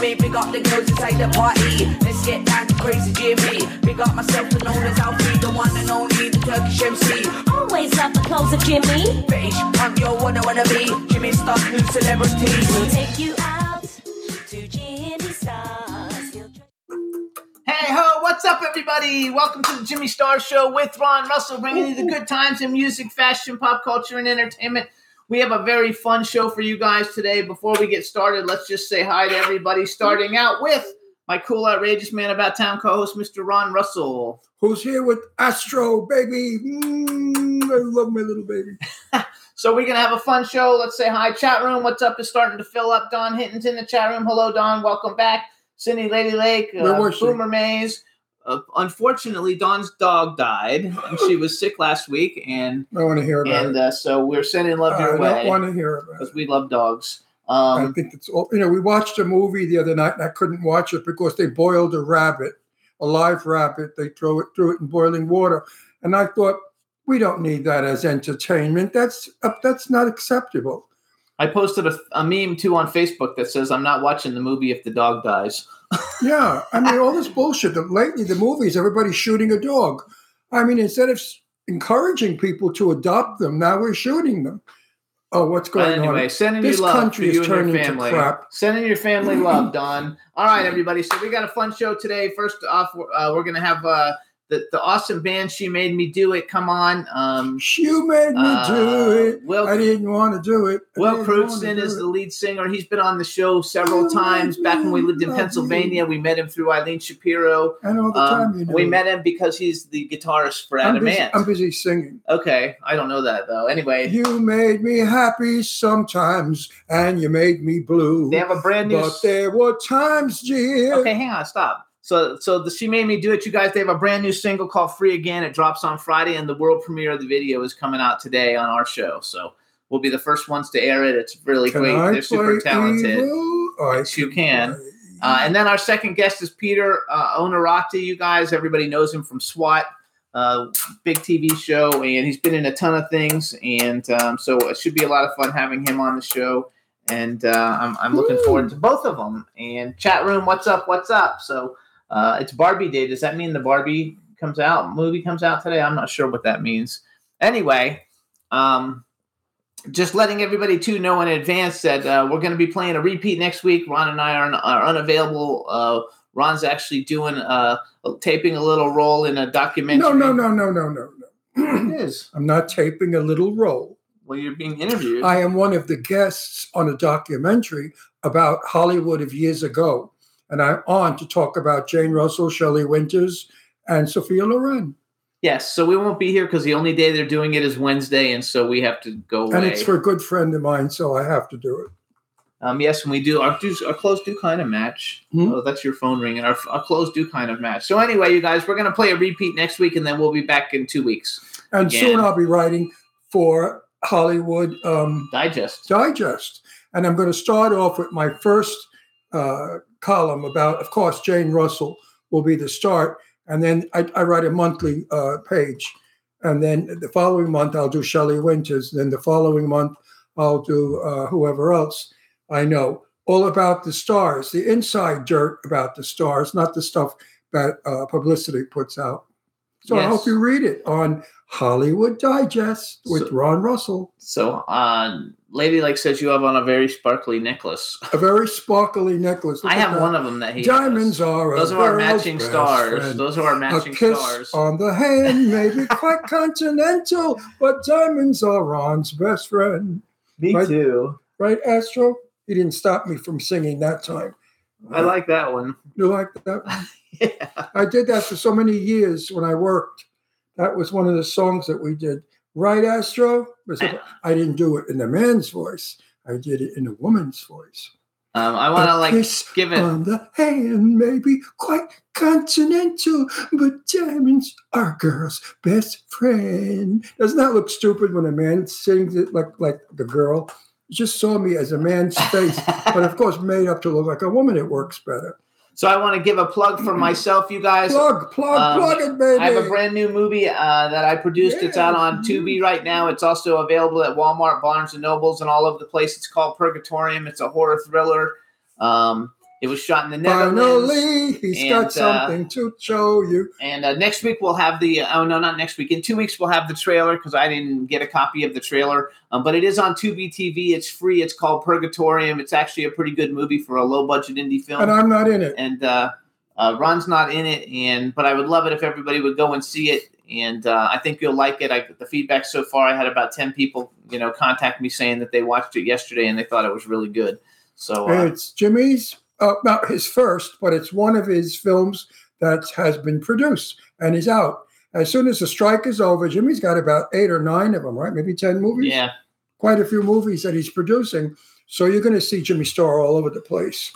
Me. Big up the girls inside the party. Let's get down to crazy Jimmy. Big up myself, and known as Alfie, the one and only, the Turkish MC. Always love the clothes of Jimmy. British punk, yo, what I wanna be. Jimmy Star, new celebrity. We'll take you out to Jimmy Stars. Hey ho, what's up, everybody? Welcome to the Jimmy Star Show with Ron Russell, bringing you the good times in music, fashion, pop culture, and entertainment. We have a very fun show for you guys today. Before we get started, let's just say hi to everybody, starting out with my cool, outrageous man about town co host, Mr. Ron Russell. who's here with Astro, baby. Mm, I love my little baby. So we're gonna have a fun show. Let's say hi. Chat room, what's up? Is starting to fill up. Don Hinton's in the chat room. Hello, Don. Welcome back. Cindy Lady Lake, uh. Boomer Maze. Uh, unfortunately, Dawn's dog died, she was sick last week, and I want to hear about and it. uh, so we're sending love your way. I don't want to hear about because we love dogs. I Um, think it's all, you know, we watched a movie the other night and I couldn't watch it because they boiled a rabbit, a live rabbit. They throw it, threw it in boiling water. And I thought, we don't need that as entertainment. That's uh, that's not acceptable. I posted a, a meme too on Facebook that says, "I'm not watching the movie if the dog dies." Yeah, I mean, all this bullshit. That lately, the movies, everybody's shooting a dog. I mean, instead of encouraging people to adopt them, now we're shooting them. Oh, what's going anyway, on? sending This you love country is you your turning to family. crap. Sending your family love, Don. All right, everybody. So we got a fun show today. First off, uh, we're gonna have uh, the the awesome band. She made me do it. Come on. Um, You made me uh, do it. Will I didn't want to do it. I Will Crewdson is it. the lead singer. He's been on the show several Oh, times. Back when we lived in you. Pennsylvania, we met him through Eileen Shapiro. And all the Um, time, you know. we met him because he's the guitarist for I'm busy, Adam Ant. I'm busy singing. Okay, I don't know that though. Anyway, You made me happy sometimes, and you made me blue. they have a brand new. But there were times, dear. Okay, hang on, stop. So, so the, she made me do it. You guys, they have a brand new single called "Free Again." It drops on Friday, and the world premiere of the video is coming out today on our show. So we'll be the first ones to air it. It's really Can great. I They're super talented. Yes, you can can. play Uh, and then our second guest is Peter uh, Onorati. You guys, everybody knows him from SWAT, uh, big TV show, and he's been in a ton of things. And um, so it should be a lot of fun having him on the show. And uh, I'm, I'm looking Woo. forward to both of them. And chat room, what's up? What's up? So uh, it's Barbie Day. Does that mean the Barbie comes out? Movie comes out today? I'm not sure what that means. Anyway, um, just letting everybody too know in advance that uh, we're going to be playing a repeat next week. Ron and I are, are unavailable. Uh, Ron's actually doing uh, taping a little role in a documentary. No, no, no, no, no, no, no. It is. I'm not taping a little role. Well, you're being interviewed. I am one of the guests on a documentary about Hollywood of years ago. And I'm on to talk about Jane Russell, Shelley Winters, and Sophia Loren. yes. So we won't be here because the only day they're doing it is Wednesday, and so we have to go away. And it's for a good friend of mine, so I have to do it. Um, yes, and we do our do our clothes do kind of match. Hmm? Oh, that's your phone ringing. Our, our clothes do kind of match. So anyway, you guys, we're gonna play a repeat next week, and then we'll be back in two weeks. And Again. soon I'll be writing for Hollywood um, Digest. Digest. And I'm going to start off with my first uh, column about, of course, Jane Russell will be the start. And then I, I write a monthly uh, page. And then the following month, I'll do Shelley Winters. Then the following month, I'll do uh, whoever else I know. All about the stars, the inside dirt about the stars, not the stuff that uh, publicity puts out. So I hope you read it on Hollywood Digest with So- Ron Russell. So, uh, Lady Like says you have on a very sparkly necklace. A very sparkly necklace. Look I have that. one of them that he Diamonds has. are a Those are our matching stars. friend. Those are our A kiss stars. on the hand may be quite continental, but diamonds are Ron's best friend. Me right- too. Right, Astro? he didn't stop me from singing that time. I like that one. You like that? one? Yeah. I did that for so many years when I worked. That was one of the songs that we did. Right, Astro? I didn't do it in the man's voice. I did it in a woman's voice. Um, I want to like give it. on the hand may be quite continental, but diamonds are girl's best friend. Doesn't that look stupid when a man sings it like like the girl? You just saw me as a man's face, but of course made up to look like a woman. It works better. So I want to give a plug for myself, you guys. Plug, plug, Um, plug it, baby. I have a brand new movie uh, that I produced. It's out on Tubi right now. It's also available at Walmart, Barnes and Nobles, and all over the place. It's called Purgatorium. It's a horror thriller. Um, it was shot in the Netherlands. Finally, he's and, got uh, something to show you. And uh, next week we'll have the oh no not next week in two weeks we'll have the trailer because I didn't get a copy of the trailer um, but it is on Tubi TV it's free it's called Purgatorium it's actually a pretty good movie for a low budget indie film And I'm not in it. and uh, uh, Ron's not in it, and but I would love it if everybody would go and see it, and uh, I think you'll like it. I, the feedback so far, I had about ten people, you know, contact me saying that they watched it yesterday and they thought it was really good. So uh, It's Jimmy's, uh, not his first, but it's one of his films that has been produced and is out. As soon as the strike is over, Jimmy's got about eight or nine of them, right? Maybe 10 movies? yeah, Quite a few movies that he's producing. So you're going to see Jimmy Star all over the place.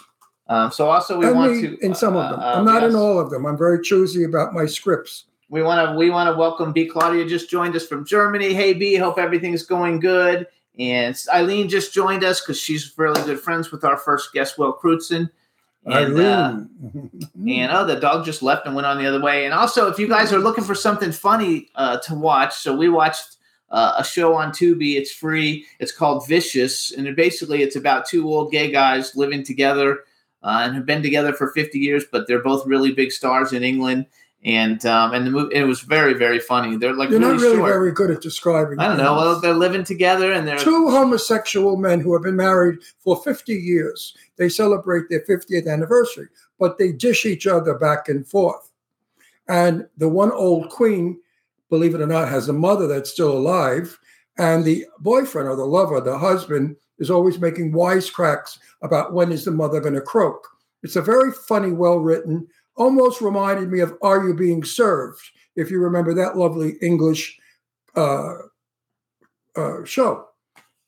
um, so also we And want to in some uh, of them. uh, I'm not in all of them. I'm very choosy about my scripts. We want to we want to welcome B. Claudia just joined us from Germany. Hey B, hope everything's going good. And Eileen just joined us because she's really good friends with our first guest, Will Crewdson. And, uh, and oh, the dog just left and went on the other way. And also, if you guys are looking for something funny uh, to watch, so we watched uh, a show on Tubi. It's free. It's called Vicious, and it basically it's about two old gay guys living together uh, and have been together for 50 years, but they're both really big stars in England. And um, and the movie it was very very funny. They're like You're really, not really short. very good at describing. I don't know. Well, they're living together and they're two homosexual men who have been married for 50 years. They celebrate their 50th anniversary, but they dish each other back and forth. And the one old queen, believe it or not, has a mother that's still alive. And the boyfriend or the lover, the husband, is always making wisecracks about when is the mother going to croak. It's a very funny, well written, almost reminded me of Are You Being Served? If you remember that lovely English uh, uh, show.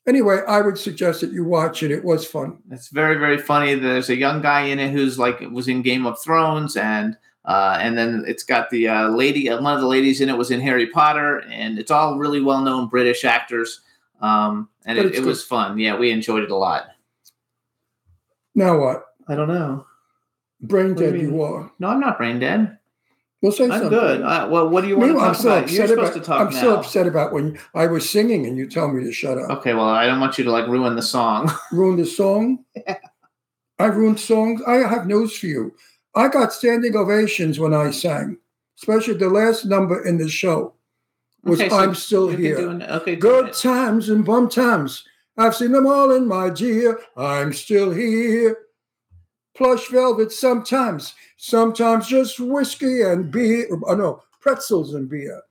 Anyway, I would suggest that you watch it. It was fun. It's very very funny. There's a young guy in it who's like was in Game of Thrones, and uh, and then it's got the uh, lady. Uh, one of the ladies in it was in Harry Potter, and it's all really well known British actors. Um, and But it, it was fun. Yeah, we enjoyed it a lot. Now what? I don't know. Brain you dead you, mean? are. No, I'm not brain dead. Well, say I'm something. good. Uh, well, what do you want Meanwhile, I'm to talk still about? You're supposed about. to talk I'm now. still upset about when I was singing and you tell me to shut up. Okay, well, I don't want you to like ruin the song. ruin the song. I ruined songs. I have news for you. I got standing ovations when I sang, especially the last number in the show was Okay, so "I'm Still Here." do an- okay, Good times and bum times. I've seen them all in my dear. I'm still here. Plush velvet sometimes, sometimes just whiskey and beer. Oh no, pretzels and beer.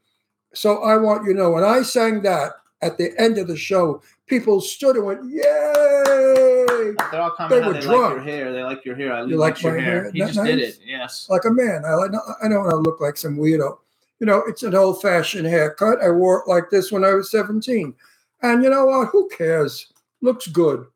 So I want you to know when I sang that at the end of the show, people stood and went, Yay! They're all They coming out. were They like your hair. They like your hair. I You like like your hair. hair? Just did it. Yes. Like a man. I like I don't want to look like some weirdo. You know, it's an old-fashioned haircut. I wore it like this when I was 17. And you know what? Who cares? Looks good.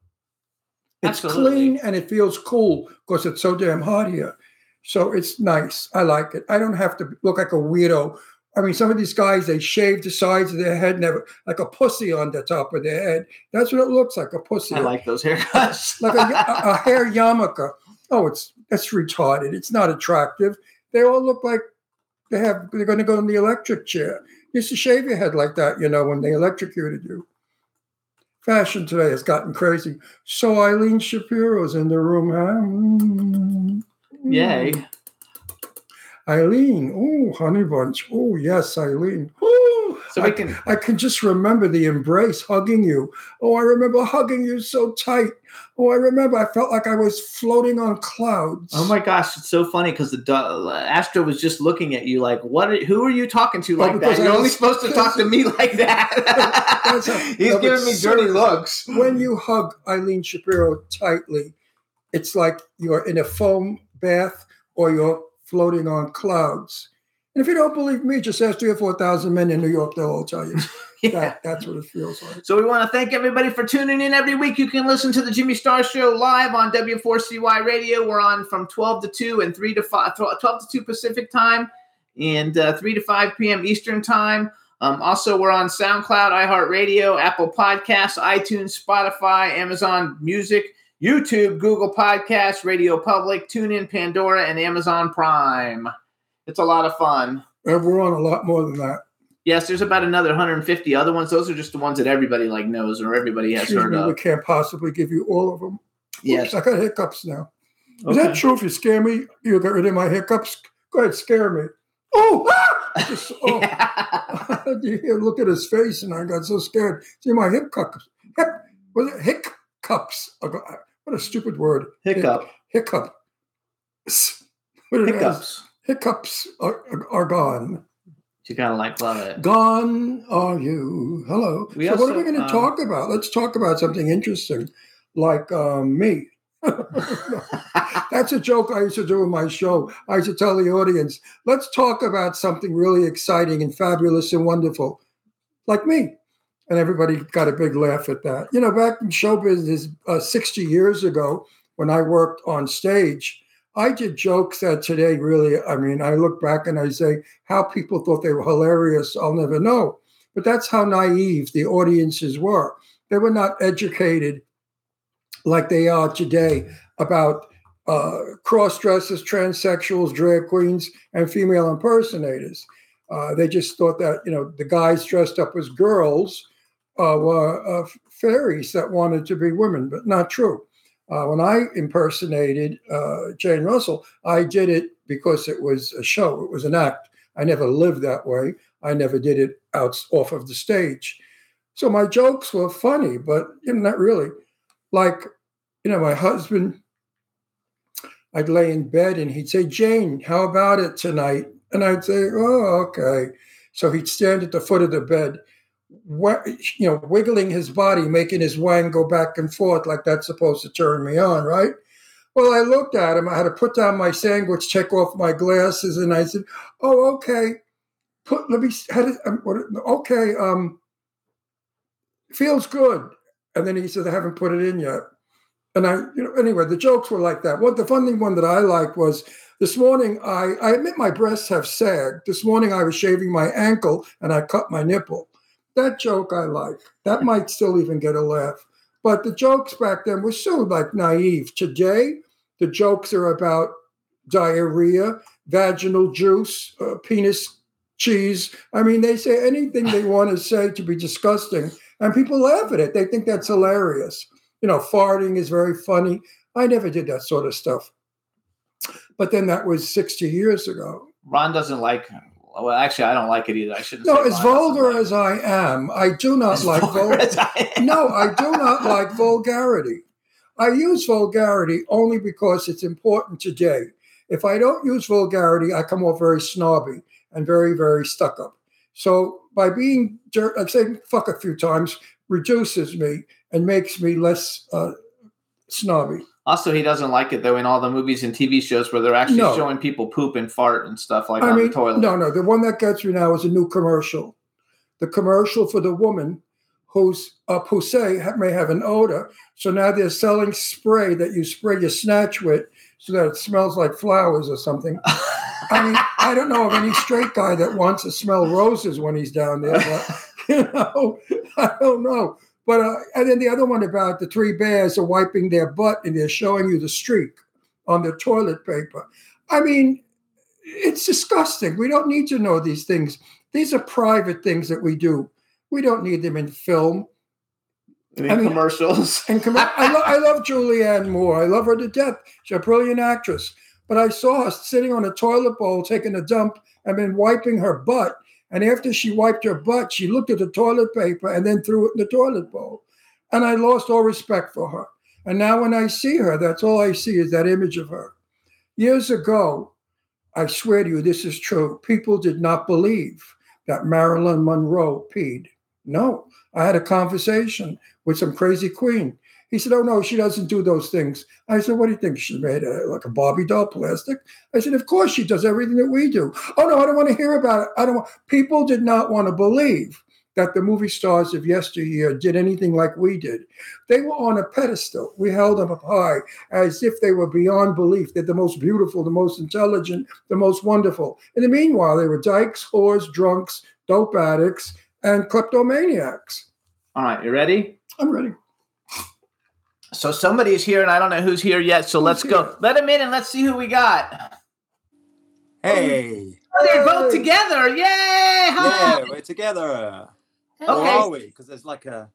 It's Absolutely. clean and it feels cool because it's so damn hot here. So it's nice. I like it. I don't have to look like a weirdo. I mean, some of these guys, they shave the sides of their head never like a pussy on the top of their head. That's what it looks like, a pussy. I like those haircuts. like a, a, a hair yarmulke. Oh, it's that's retarded. It's not attractive. They all look like they have they're going to go in the electric chair. You used to shave your head like that, you know, when they electrocuted you. Fashion today has gotten crazy. So Eileen Shapiro's in the room, huh? Mm. Yay. Eileen, oh, honey bunch. Oh, yes, Eileen. Ooh. So we can. I can just remember the embrace, hugging you. Oh, I remember hugging you so tight. Oh, I remember I felt like I was floating on clouds. Oh my gosh, it's so funny because the Astro was just looking at you like, "What? Are, who are you talking to oh, like that? Oh, I You're only was- supposed to talk to me like that." That's a- He's giving me dirty looks. When you hug Eileen Shapiro tightly, it's like you're in a foam bath or you're floating on clouds. And if you don't believe me, just ask three or four thousand men in New York; they'll all tell you Yeah. that that's what it feels like. So we want to thank everybody for tuning in every week. You can listen to the Jimmy Star Show live on W4CY Radio. We're on from 12 to 2 and 3 to 5, 12 to 2 Pacific time and uh, 3 to 5 p.m. Eastern time. Um, also, we're on SoundCloud, iHeartRadio, Apple Podcasts, iTunes, Spotify, Amazon Music, YouTube, Google Podcasts, Radio Public, TuneIn, Pandora, and Amazon Prime. It's a lot of fun. And we're on a lot more than that. Yes, there's about another 150 other ones. Those are just the ones that everybody like knows or everybody has Excuse heard me, we can't possibly give you all of them. Yes. Oops, I got hiccups now. Is Okay. that true? If you scare me, you'll get rid of my hiccups. Go ahead, scare me. Oh, ah! Just, oh. Yeah. look at his face, and I got so scared. See my hip cups. Hip, was it hiccups? What a stupid word. Hiccup. Hiccup. Hiccups. Hiccups are, are, are gone. You gotta like love it. Gone are you. Hello. We so, what are we going to um, talk about? Let's talk about something interesting, like um, me. That's a joke I used to do in my show. I used to tell the audience, let's talk about something really exciting and fabulous and wonderful, like me. And everybody got a big laugh at that. You know, back in show business uh, 60 years ago, when I worked on stage, I did jokes that today really, I mean, I look back and I say, how people thought they were hilarious, I'll never know. But that's how naive the audiences were. They were not educated like they are today about uh, cross dressers, transsexuals, drag queens, and female impersonators. Uh, they just thought that you know the guys dressed up as girls uh, were uh, fairies that wanted to be women, but not true. Uh, when I impersonated uh, Jane Russell, I did it because it was a show, it was an act. I never lived that way. I never did it out off of the stage. So my jokes were funny, but you know, not really. Like, you know, my husband, I'd lay in bed and he'd say, Jane, how about it tonight? And I'd say, oh, okay. So he'd stand at the foot of the bed, you know, wiggling his body, making his wang go back and forth like that's supposed to turn me on, right? Well, I looked at him. I had to put down my sandwich, take off my glasses, and I said, "Oh, okay. Put let me. How um, okay. Um, feels good." And then he said, "I haven't put it in yet." And I, you know, anyway, the jokes were like that. What the funny one that I liked was this morning. I, I admit my breasts have sagged. This morning I was shaving my ankle and I cut my nipple. That joke I like. That might still even get a laugh. But the jokes back then were so like naive. Today, the jokes are about diarrhea, vaginal juice, uh, penis cheese. I mean, they say anything they want to say to be disgusting, and people laugh at it. They think that's hilarious. You know, farting is very funny. I never did that sort of stuff. But then that was 60 years ago. Ron doesn't like. Well, actually, I don't like it either. I shouldn't. No, as vulgar as I am, I do not As like vulgar as I. No, I do not like vulgarity. I use vulgarity only because it's important today. If I don't use vulgarity, I come off very snobby and very, very stuck up. So by being, dir- like saying fuck a few times, reduces me and makes me less uh, snobby. Also, he doesn't like it though in all the movies and TV shows where they're actually No. showing people poop and fart and stuff like I on mean, the toilet. no, no. The one that gets me now is a new commercial. The commercial for the woman whose uh, poussée may have an odor. So now they're selling spray that you spray your snatch with so that it smells like flowers or something. I mean, I don't know of any straight guy that wants to smell roses when he's down there. But, you know, I don't know. But uh, and then the other one about the three bears are wiping their butt and they're showing you the streak on the toilet paper. I mean, it's disgusting. We don't need to know these things. These are private things that we do. We don't need them in film. in I mean- commercials. And com- I, lo- I love Julianne Moore. I love her to death. She's a brilliant actress. But I saw her sitting on a toilet bowl taking a dump and then wiping her butt. And after she wiped her butt, she looked at the toilet paper and then threw it in the toilet bowl. And I lost all respect for her. And now when I see her, that's all I see is that image of her. Years ago, I swear to you, this is true. People did not believe that Marilyn Monroe peed. No, I had a conversation with some crazy queen. He said, "Oh no, she doesn't do those things." I said, "What do you think? She made a, like a Barbie doll, plastic?" I said, "Of course she does everything that we do." Oh no, I don't want to hear about it. I don't. Want... People did not want to believe that the movie stars of yesteryear did anything like we did. They were on a pedestal. We held them up high as if they were beyond belief. They're the most beautiful, the most intelligent, the most wonderful. In the meanwhile, they were dykes, whores, drunks, dope addicts, and kleptomaniacs. All right, you ready? I'm ready. So somebody's here, and I don't know who's here yet. So let's go. Let him in, and let's see who we got. Hey, Oh, they're both together! Yay! Hi. yeah, we're together. Or are we? Because there's like a,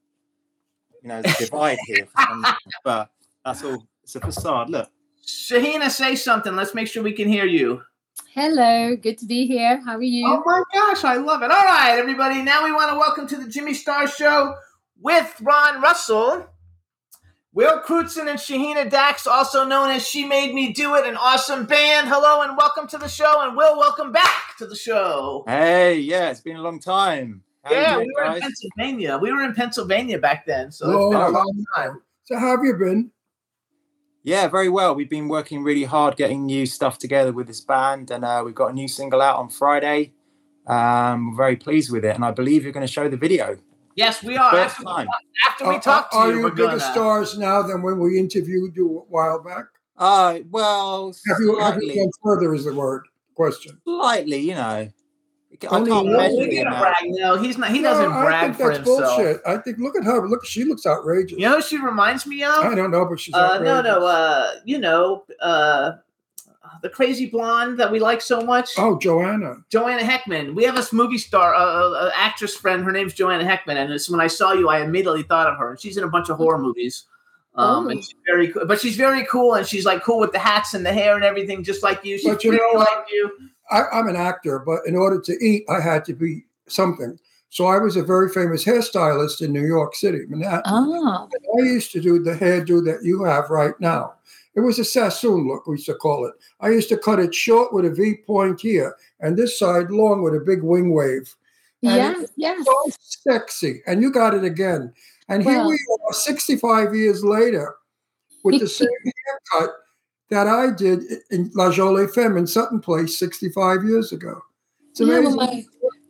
you know, a divide here. For some reason. But that's all. It's a facade. Look. Shaheena, say something. Let's make sure we can hear you. Hello, good to be here. How are you? Oh my gosh, I love it. All right, everybody. Now we want to welcome to the Jimmy Star Show with Ron Russell, Will Crewdson, and Shaheena Dax, also known as She Made Me Do It, an awesome band. Hello and welcome to the show. And Will, welcome back to the show. Hey, yeah, it's been a long time. How yeah, doing, we were in? Pennsylvania. We were in Pennsylvania back then, so Long it's been a time long time. So how have you been? Yeah, very well. We've been working really hard getting new stuff together with this band, and uh, we've got a new single out on Friday. Um, we're very pleased with it, and I believe you're going to show the video. Yes, we are. First After, time. after we Are- talk to are, you, you we're bigger gonna. stars now than when we interviewed you a while back? Uh, well, Have you, have you slightly, gone further? Is the word question? slightly, you know. I Only can't one measure He's the gonna amount. brag. No, he's not. He doesn't No, I brag think for that's himself. bullshit. I think look at her. Look, she looks outrageous. You know, who she reminds me of. I don't know, but she's Uh, outrageous. no, no. Uh, you know, uh, the crazy blonde that we like so much, oh, Joanna. Joanna Heckman. We have this movie star, uh, uh, actress friend. Her name's Joanna Heckman, and it's, when I saw you, I immediately thought of her. And she's in a bunch of horror movies. Um, Oh. and she's very cool, but she's very cool, and she's like cool with the hats and the hair and everything, just like you. She's But you pretty know like you. I, I'm an actor, but in order to eat, I had to be something. So I was a very famous hairstylist in New York City, Manhattan. Ah, I used to do the hairdo that you have right now. It was a Sassoon look, we used to call it. I used to cut it short with a V point here, and this side long with a big wing wave. And yes, yes. so sexy. And you got it again. And here we are 65 years later with the same haircut that I did in La Jolie Femme in Sutton Place 65 years ago. It's Yeah, amazing. well, my,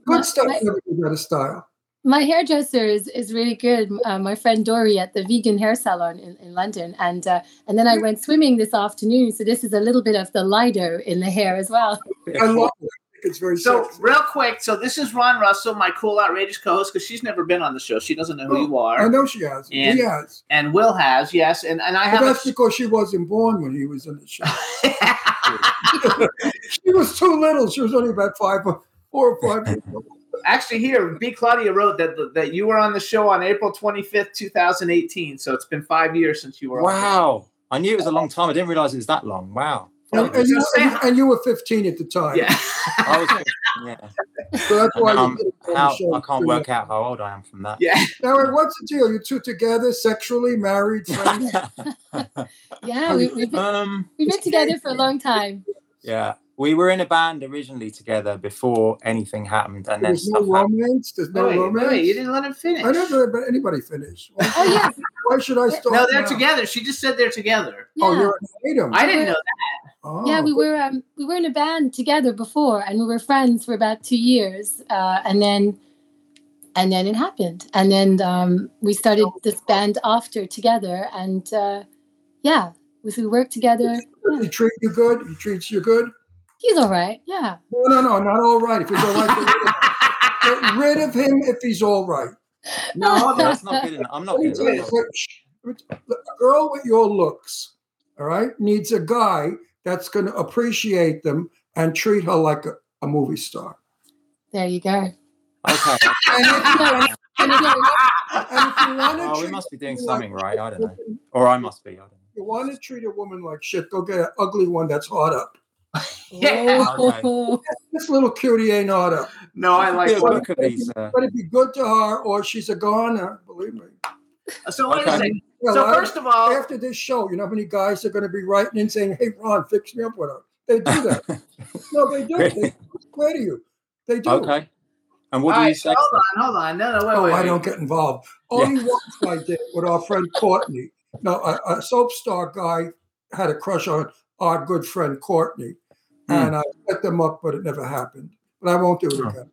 Good my- stuff my- out of style. My hairdresser is, is really good. Uh, my friend Dory at the vegan hair salon in, in London. And uh, and then I went swimming this afternoon. So this is a little bit of the Lido in the hair as well. I love it. It's very So sexy. real quick, so this is Ron Russell, my cool, outrageous co-host, because she's never been on the show. She doesn't know who you are. I know she has. And- he has. and Will has, yes, and and I But have. that's because she wasn't born when he was in the show. she was too little. She was only about five, or four or five. years old. Actually, here, B. Claudia wrote that that you were on the show on April twenty fifth, two thousand eighteen. So it's been five years since you were. on. Wow. I knew it was a long time. I didn't realize it was that long. Wow. And, and you, and, and you were 15 at the time. Yeah. I was, yeah. So that's why Um, you did it on the How, show. I can't work out how old I am from that. yeah. Now, what's the deal? You two together, sexually, married, friends? Yeah, we, we've, been, um, we've been together for a long time. yeah, we were in a band originally together before anything happened, and then There's no stuff happened. romance. There's no wait, romance. wait, you didn't let him finish. I never let anybody finish. Why, Oh, yeah. why should I stop? No, they're now? together. She just said they're together. yeah. Oh, you're an item. I didn't know that. Oh. Yeah, we were um, we were in a band together before, and we were friends for about two years, uh, and then and then it happened, and then um, we started this band after together, and uh, yeah, we, we worked together. Yeah. He treat you good. He treats you good. He's all right. Yeah, No, no, no, not all right. If he's all right, get rid of- get rid of him if he's all right. No, that's not good enough. I'm not good enough. A girl with your looks, all right, needs a guy that's going to appreciate them and treat her like a, a movie star. there you go. Okay. And if, No, and again, and if you want to Oh, we must be doing something right. I don't know. Or I must be. I don't know. you want to treat a woman like shit, go get an ugly one that's hard up. Yeah. Oh. This little cutie ain't oughta. No, I like. Feel look at these. Uh, But it'd be good to her, or she's a goner. Believe me. So wait a Okay. second. Well, So I- first of all, after this show, you know how many guys are going to be writing and saying, "Hey, Ron, fix me up with her." They do that. no, they do. Really? They swear to you. They do. okay. And what do you right, say? hold on, hold on. No, no, wait, Oh, wait. I wait. don't get involved. Only once I did with our friend Courtney. Now, a, a soap star guy had a crush on our good friend Courtney, Hmm. and I set them up, but it never happened. But I won't do it again.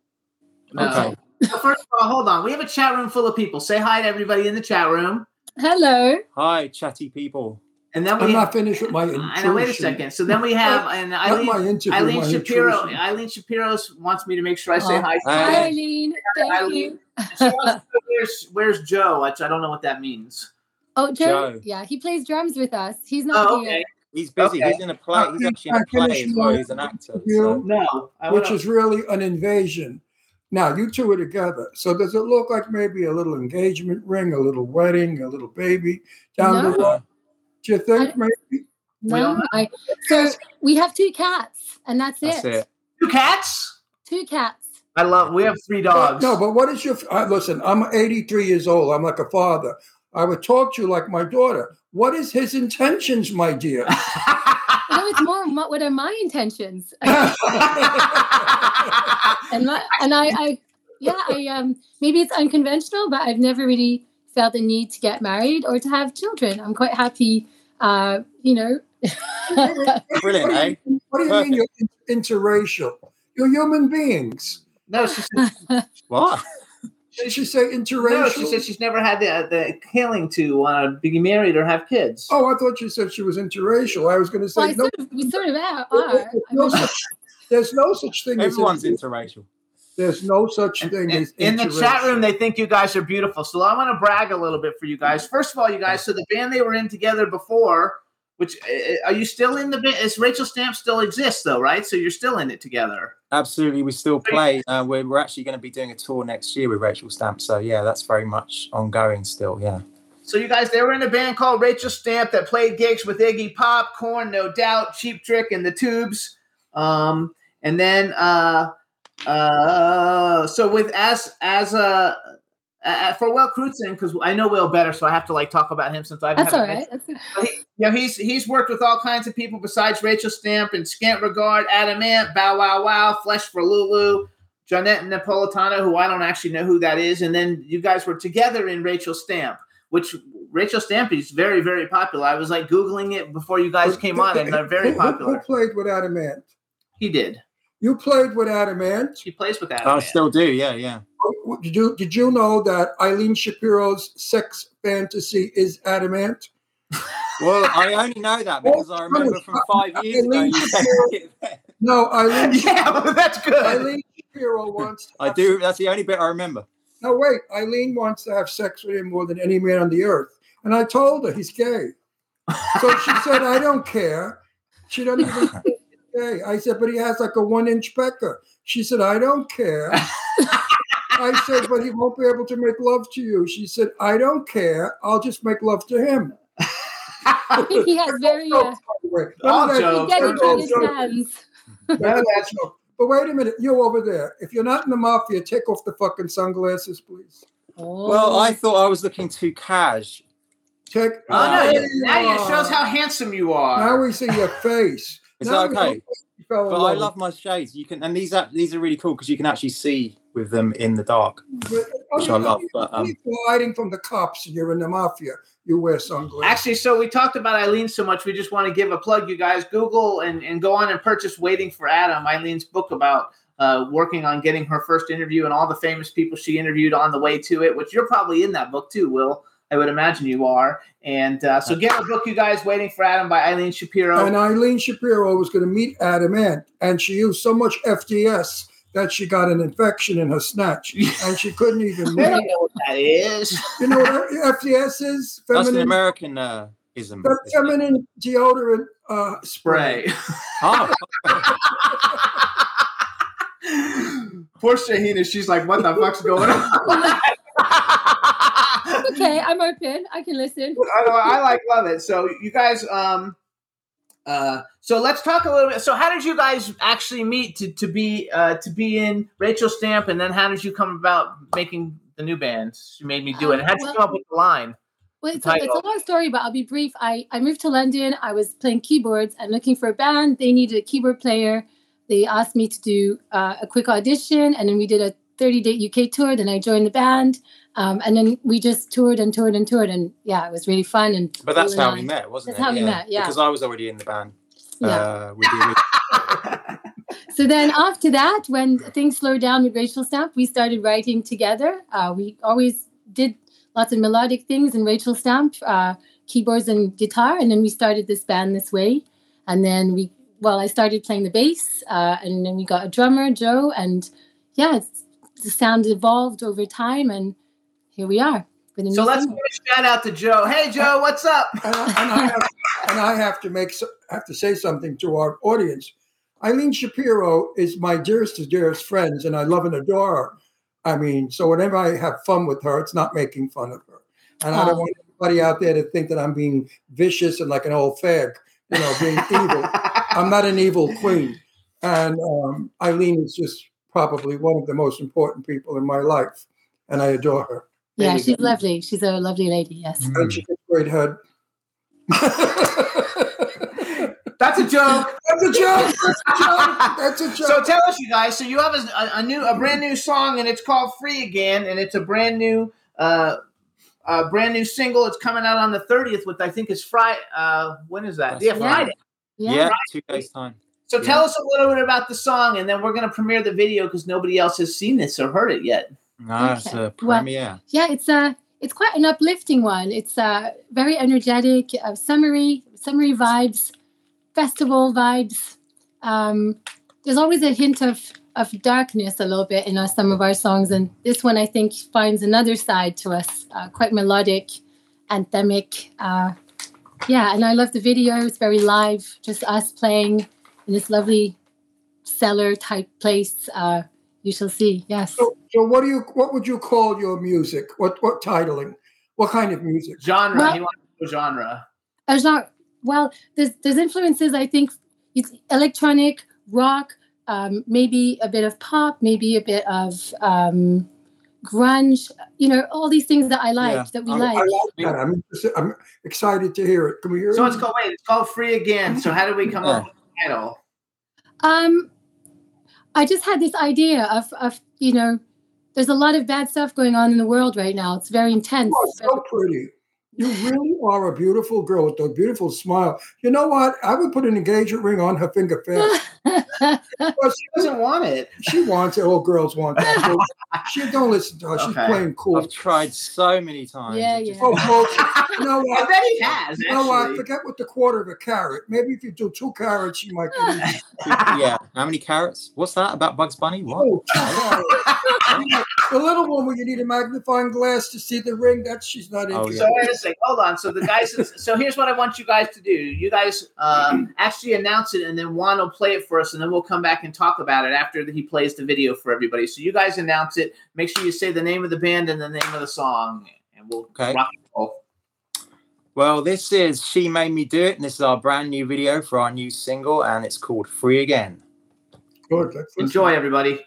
No. Okay. So first of all, hold on. We have a chat room full of people. Say hi to everybody in the chat room, Hello. Hi, chatty people. and then we I'm we. not finished with my intrusion. I. Wait a second. So then we have and Not Eileen. my interview, Eileen my Shapiro. intrusion. Eileen Shapiro wants me to make sure I say Oh. hi. Hi. Hi, Eileen. Thank Eileen. you. She wants to know where's Where's Joe? Which I don't know what that means. Oh, Joe. Joe. Yeah, he plays drums with us. He's not Oh, here. okay. He's busy. Okay. He's in a play. He's actually in a play as well. He's an actor. interview. So. No, which is really an invasion. Now you two are together. So does it look like maybe a little engagement ring, a little wedding, a little baby down the No. road? Do you think I- maybe? No. I, so we have two cats, and that's, That's it. it. two cats. Two cats. I love. We have three dogs. No, but what is your? Uh, listen, I'm 83 years old. I'm like a father. I would talk to you like my daughter. What is his intentions, my dear? No, it's more mo- what are my intentions? and my, and I, I, yeah, I um maybe it's unconventional, but I've never really felt the need to get married or to have children. I'm quite happy, uh, you know. Brilliant, what, eh? do you, what do you mean you're interracial? You're human beings. no, she said, What? Did she say interracial? no. She said she's never had the the feeling to uh, be married or have kids. Oh, I thought you said she was interracial. I was going to say Well, no. sort of, we sort of are. There's no such, there's no such thing Everyone's as interracial. there's no such thing and- as in the chat room, they think you guys are beautiful. So I want to brag a little bit for you guys. First of all, you guys, so the band they were in together before, which uh, are you still in the? Is Rachel Stamp still exists though, right? So you're still in it together. Absolutely, we still play. Uh, we're, we're actually going to be doing a tour next year with Rachel Stamp. So yeah, that's very much ongoing still. Yeah. So you guys, they were in a band called Rachel Stamp that played gigs with Iggy Pop, Korn, No Doubt, Cheap Trick, and the Tubes. Um, and then, uh, uh, so with as as uh, uh for Will Crewdson, because I know Will better, so I have to like talk about him since I that's haven't all met. That's But he- you know, he's he's worked with all kinds of people besides Rachel Stamp and Scant Regard, Adam Ant, Bow Wow Wow, Flesh for Lulu, Johnette Napolitano, who I don't actually know who that is, and then you guys were together in Rachel Stamp, which Rachel Stamp is very very popular. I was like googling it before you guys came on, and they're very Who- who- Who, popular. played with Adam Ant? He did. You played with Adam Ant. He plays with Adam. I Ant. still do. Yeah, yeah. Did you did you know that Eileen Shapiro's sex fantasy is Adam Ant? Well, I only know that because I remember from five years ago. You. No, Eileen. yeah, well, that's good. Eileen Shapiro wants. To I do. That's the only bit I remember. No, wait. Eileen wants to have sex with him more than any man on the earth. And I told her he's gay. So she said, I don't care. She doesn't even think he's gay. I said, but he has like a one inch pecker. She said, I don't care. I said, but he won't be able to make love to you. She said, I don't care. I'll just make love to him. He has very uh, Wait, All none of that- dedicated jokes. fans. none of that joke. But wait a minute, you're over there. If you're not in the mafia, take off the fucking sunglasses, please. Well, I thought I was looking too cash. Take. Oh no! You- Now you it shows how handsome you are. Now we see your face. Is Now that okay? know you But I love. love my shades. You can, and these are these are really cool because you can actually see with them in the dark. But- Which I love, but, um, you're hiding from the cops and you're in the mafia, you wear sunglasses. Actually, so we talked about Eileen so much, we just want to give a plug, you guys. Google and, and go on and purchase Waiting for Adam, Eileen's book about uh, working on getting her first interview and all the famous people she interviewed on the way to it, which you're probably in that book too, Will. I would imagine you are. And uh, so get her book, you guys, Waiting for Adam by Eileen Shapiro. and Eileen Shapiro was going to meet Adam Ant, and she used so much FDS that she got an infection in her snatch, and she couldn't even I don't know what that is. You know what FDS is? That's an Feminine, American uh, ism. fe- feminine deodorant uh, spray. Spray. Oh, Poor Shaheena, she's like, what the fuck's going on? okay, I'm open. I can listen. I, I like love it. So you guys, um, Uh, so let's talk a little bit. So how did you guys actually meet to, to be uh, to be in Rachel Stamp, and then how did you come about making the new band? You made me do it. And how did you come up with the line? Well, it's a, it's a long story, but I'll be brief. I, I moved to London. I was playing keyboards and looking for a band. They needed a keyboard player. They asked me to do uh, a quick audition, and then we did a 30 day UK tour. Then I joined the band, um, and then we just toured and toured and toured. And yeah, it was really fun. And But that's how we I- met, wasn't That's it? how we met, yeah. Because I was already in the band. Yeah. Uh, with the original- So then after that, when things slowed down with Rachel Stamp, we started writing together. Uh, we always did lots of melodic things in Rachel Stamp, uh, keyboards and guitar, and then we started this band this way. And then we, well, I started playing the bass, uh, and then we got a drummer, Joe, and yeah, it's, the sound evolved over time, and here we are. With a So let's single. give a shout out to Joe. Hey Joe, what's up? and I, and I have, and I have to make so- have to say something to our audience. Eileen Shapiro is my dearest of dearest friends, and I love and adore her. I mean, so whenever I have fun with her, it's not making fun of her. And I don't Oh. want anybody out there to think that I'm being vicious and like an old fag, you know, being evil. I'm not an evil queen. And um, Eileen is just probably one of the most important people in my life, and I adore her. Yeah, There she's go. lovely. She's a lovely lady. Yes. And she's a great head. That's a joke. That's a joke. That's a joke. That's a joke. So tell us, you guys. So you have a, a new, a brand new song, and it's called "Free Again," and it's a brand new, uh, a brand new single. It's coming out on the thirtieth, which I think is Friday. Uh, when is that? That's Yeah, right. Friday. yeah. two days time. So tell us a little bit about the song, and then we're going to premiere the video because nobody else has seen this or heard it yet. No, it's Okay. a Well- premiere. Yeah, it's a it's quite an uplifting one. It's uh, very energetic, uh, summery, summery vibes, festival vibes. Um, there's always a hint of of darkness a little bit in uh, some of our songs, and this one I think finds another side to us, uh, quite melodic, anthemic. Uh, yeah, and I love the video. It's very live, just us playing in this lovely cellar type place. Uh, you shall see. Yes. So, so what do you what would you call your music? What what titling? What kind of music? Genre. Well- he wants to know genre. a genre. Well, there's there's influences. I think it's electronic, rock, um, maybe a bit of pop, maybe a bit of um, grunge. You know, all these things that I like, Yeah. that we I- I like. like that. I'm I'm excited to hear it. Can we hear So it? it's called. Wait, it's called "Free Again." So how did we come up with the title? Um, I just had this idea of of you know, there's a lot of bad stuff going on in the world right now. It's very intense. Are so pretty. You really are a beautiful girl with a beautiful smile. You know what? I would put an engagement ring on her finger fast. Because She doesn't want it. she wants it. All girls want that. She don't listen to her. She's Okay. playing cool. I've tried so many times. Yeah, It just- Oh, bullshit. You know what? I what? bet he has. You know what? Forget with the quarter of a carrot. Maybe if you do two carrots, she might get it. yeah. How many carrots? What's that about Bugs Bunny? What? Oh, the little one where you need a magnifying glass to see the ring, that she's not Oh, interested. So wait a second. Hold on. So the guys. so here's what I want you guys to do. You guys um, actually announce it, and then Juan will play it for us, and then we'll come back and talk about it after he plays the video for everybody. So you guys announce it. Make sure you say the name of the band and the name of the song, and we'll Okay. rock and roll. Well, this is She Made Me Do It, and this is our brand new video for our new single, and it's called Free Again. Good. Enjoy, everybody.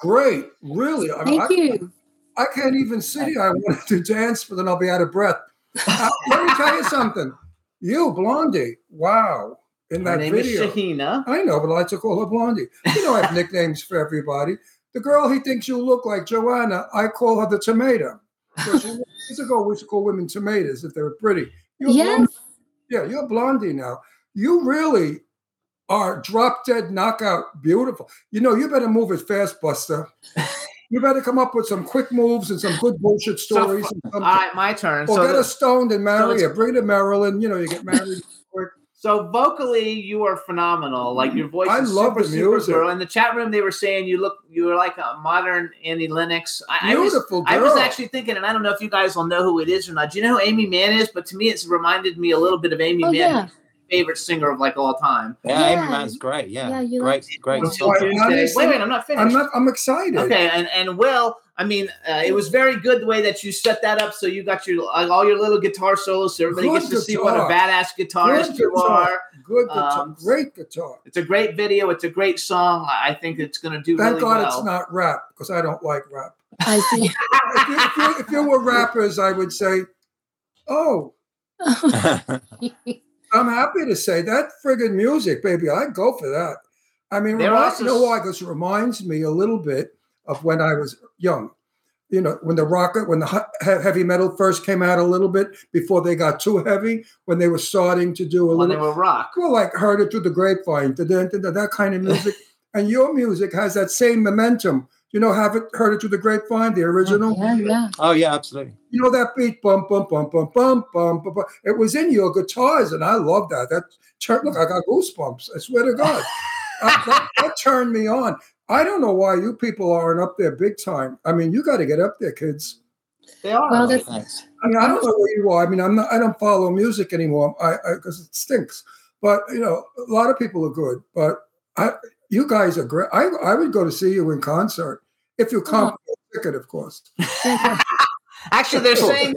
Great. Really. I, mean, Thank I, you. I can't even sit here. I wanted to dance, but then I'll be out of breath. Uh, let me tell you something. You, Blondie. Wow. In Her that name video. is Shaheena. I know, but I like to call her Blondie. You know, I have nicknames for everybody. The girl he thinks you look like, Johnette, I call her the tomato. Because Years ago, we used to call women tomatoes if they were pretty. You're Yes. Blondie. Yeah, you're Blondie now. You really are drop dead knockout beautiful. You know, you better move it fast, Buster. You better come up with some quick moves and some good bullshit stories. and All my turn. or So, get the- her stoned and marry it's- her. Bring her to Maryland. You know, you get married so vocally, you are phenomenal. Like your voice I is love super, the music. girl. In the chat room, they were saying you look, you were like a modern Annie Lennox. I, I was, Beautiful I was actually thinking, and I don't know if you guys will know who it is or not. Do you know who Aimee Mann is? But to me, it's reminded me a little bit of Aimee Oh Mann, yeah. Favorite singer of like all time. Yeah, Aimee Yeah. Mann's great. Yeah, Yeah, you great, like- great Well, song. why- Tuesday. honestly, Wait, wait, I'm not finished. I'm not. I'm excited. Okay, and and Will, I mean, uh, it was very good the way that you set that up. So you got your like, all your little guitar solos, so everybody Good gets to see what a badass guitarist Good you guitar. are. Good guitar. Um, Great guitar. It's a great video. It's a great song. I I think it's going to do Thank really God well. it's not rap because I don't like rap. I see. if, you, if, you, if you were rappers, I would say, "Oh, I'm happy to say that friggin' music, baby. I'd go for that." I mean, remi- also you know why? Because it reminds me a little bit of when I was young. You know, when the rocket, when the he- he- heavy metal first came out a little bit before they got too heavy, when they were starting to do a when they little, were rock. well, like heard it through the grapevine, that kind of music. and your music has that same momentum. You know, have it heard it through the grapevine, the original. yeah, yeah. oh yeah, absolutely. You know that beat, bum bum bum bum bum bum bum. bum. It was in your guitars, and I love that. That turn, look, I got goosebumps. I swear to God, Uh, that, that turned me on. I don't know why you people aren't up there big time. I mean, you got to get up there, kids. They are. Well, that's Thanks. I mean, I don't know where you are. I mean, I'm not. I don't follow music anymore. I because it stinks. But you know, a lot of people are good. But I, you guys are great. I I would go to see you in concert if you come ticket, of course. Actually, they're saying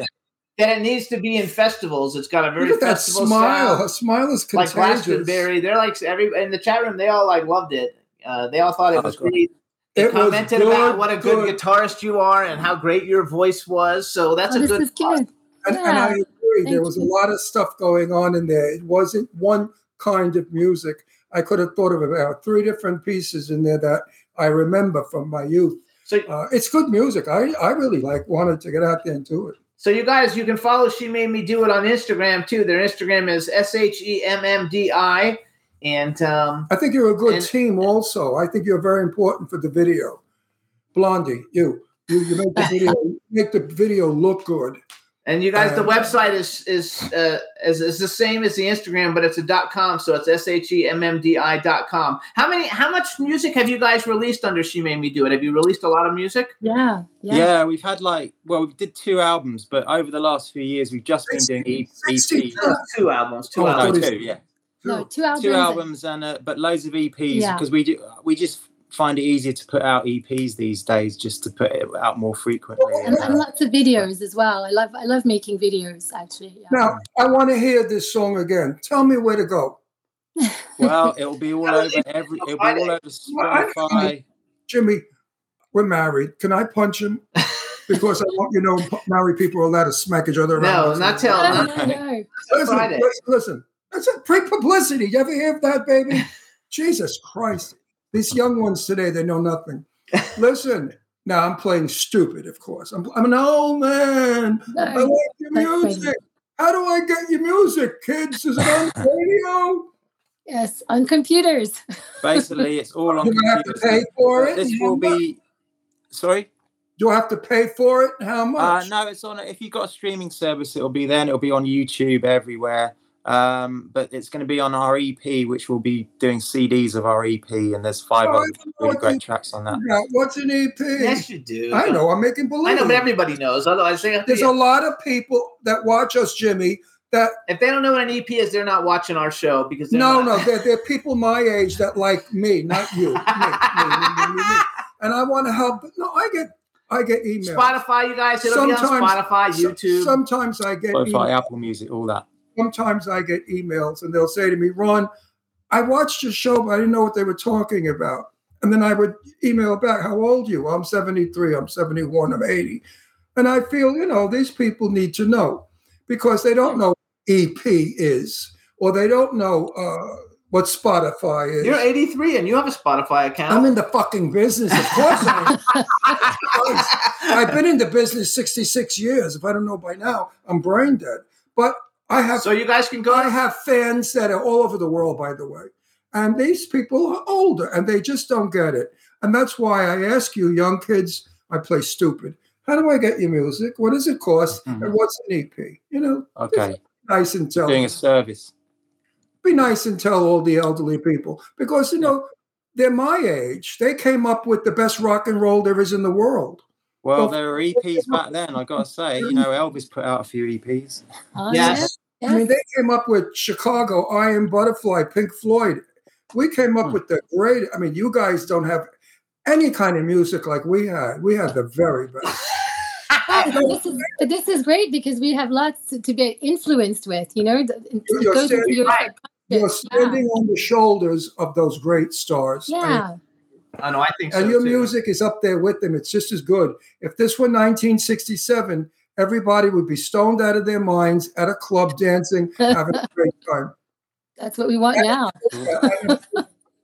that it needs to be in festivals. It's got a very Look at that festival smile. sound. Her smile is contagious. like contagious. Glastonbury. They're like every in the chat room. They all like loved it. Uh, they all thought it Oh, was great. great. They It commented good, about what a good, good. guitarist you are and how great your voice was. So that's oh, a good. is good. And, and I Yeah, agree. There thank was a lot of stuff going on in there. It wasn't one kind of music. I could have thought of about three different pieces in there that I remember from my youth. So, Uh, it's good music. I, I really like wanted to get out there and do it. so you guys, you can follow. She made me do it on Instagram too. Their Instagram is s h e m m d i, and um, I think you're a good And- team. Also, I think you're very important for the video. Blondie, you you, you make the video make the video look good. And you guys, the Um, website is is uh, is is the same as the Instagram, but it's a dot com. So it's s h e m m d i dot com. How many? How much music have you guys released under She Made Me Do It? Have you released a lot of music? Yeah, Yeah. yeah. we've had like well, we did two albums, but over the last few years, we've just been doing E- EPs. Two albums. Two Oh, I No, albums. two, yeah, No, two albums. two albums and uh, but loads of EPs Yeah. because we do we just find it easier to put out EPs these days, just to put it out more frequently. And, And, and uh, lots of videos as well. I love I love making videos actually. Yeah. Now I want to hear this song again. Tell me where to go. well, it'll be all over every. It'll be all over Spotify. Jimmy, we're married. Can I punch him? Because I want you know married people are allowed to smack each other around. No, not till- No, no, no. Listen, listen, listen. That's a pre publicity. You ever hear of that, baby? Jesus Christ. These young ones today, they know nothing. Listen, now I'm playing stupid, of course. I'm, I'm an old man. No, I like your music. How do I get your music, kids? Is it on the radio? Yes, on computers. Basically, it's all on Do I have to computers. pay for it. This will be. Sorry. Do I have to pay for it? How Uh, much? no, it's on. If you've got a streaming service, it'll be there. And it'll be on YouTube everywhere. Um, but it's going to be on our EP, which will be doing CDs of our EP, and there's five Oh, other really great tracks on that. Now, what's an EP? Yes, you do. I know. I'm making believe. I know, but everybody knows. Otherwise, they There's a lot of people that watch us, Jimmy. That if they don't know what an EP is, they're not watching our show because no, not. no, they're, they're people my age that like me, not you. Me, me, me, me, me, me. And I want to help. But no, I get, I get emails. Spotify, you guys, it'll be on Spotify, YouTube. Sometimes I get Spotify, emails. Apple Music, all that. Sometimes I get emails and they'll say to me, Ron, I watched your show, but I didn't know what they were talking about. And then I would email back, How old are you? I'm 73, I'm 71, I'm 80. And I feel, you know, these people need to know because they don't know what EP is or they don't know uh, what Spotify is. You're 83 and you have a Spotify account. I'm in the fucking business. Of course I. I've been in the business 66 years. If I don't know by now, I'm brain dead. But I have so you guys can go. I have fans that are all over the world, by the way. And these people are older and they just don't get it. And that's why I ask you, young kids, I play stupid. How do I get your music? What does it cost? Mhm. And what's an EP? You know, Okay. nice and tell Doing a service. be nice and tell all the elderly people because you know they're my age. They came up with the best rock and roll there is in the world. Well, Well, there were EPs back then. I gotta say, you know, Elvis put out a few EPs. Oh, Yes. yeah, I mean, they came up with Chicago, Iron Butterfly, Pink Floyd. We came up Hmm. with the great. I mean, you guys don't have any kind of music like we had. We had the very best. But this is but this is great because we have lots to, to be influenced with. You know, You're standing your. You're subconscious. standing on the shoulders of those great stars. Yeah. I mean, yeah. I know. I think so. and your too. music is up there with them. It's just as good. If this were 1967, everybody would be stoned out of their minds at a club dancing, having a great time. That's what we want now.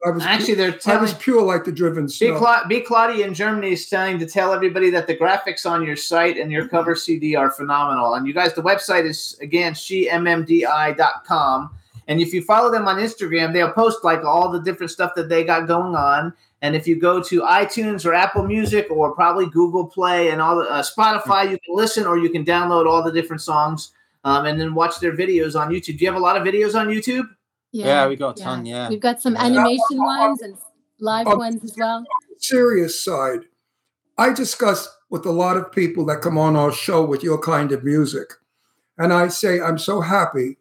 I was Actually, they're I was pure like the driven B. snow. Cla- B. Claudia in Germany is telling to tell everybody that the graphics on your site and your cover CD are phenomenal. And you guys, the website is again shemmdi.com. And if you follow them on Instagram, they'll post like all the different stuff that they got going on. And if you go to iTunes or Apple Music or probably Google Play and all the uh, Spotify, you can listen or you can download all the different songs um, and then watch their videos on YouTube. Do you have a lot of videos on YouTube? Yeah, we got a ton, yeah. We've got some Yeah. animation ones and live Oh. ones as well. serious side, I discuss with a lot of people that come on our show with your kind of music. And I say, I'm so happy.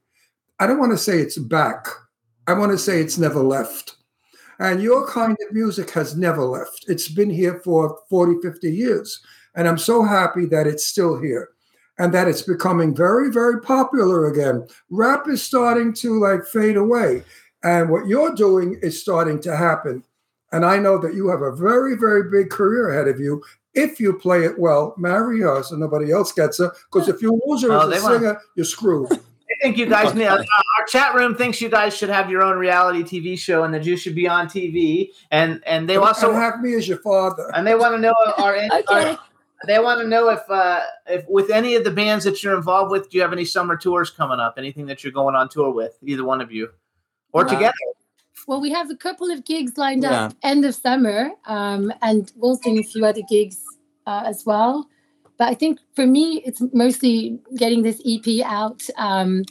I don't want to say it's back. I want to say it's never left. And your kind of music has never left. It's been here for 40, 50 years. And I'm so happy that it's still here and that it's becoming very, very popular again. Rap is starting to like fade away. And what you're doing is starting to happen. And I know that you have a very, very big career ahead of you. If you play it well, marry her so nobody else gets her. Because if you lose her Oh, as a singer, you're screwed. I think you guys need. Uh, our chat room thinks you guys should have your own reality TV show, and that you should be on TV. And and they also and have me as your father. and they want to know our, Okay. our they want to know if uh, if with any of the bands that you're involved with, do you have any summer tours coming up? Anything that you're going on tour with, either one of you, or Uh, together? Well, we have a couple of gigs lined Yeah. up end of summer, um, and we'll do a few other gigs uh, as well. But I think for me, it's mostly getting this EP out um,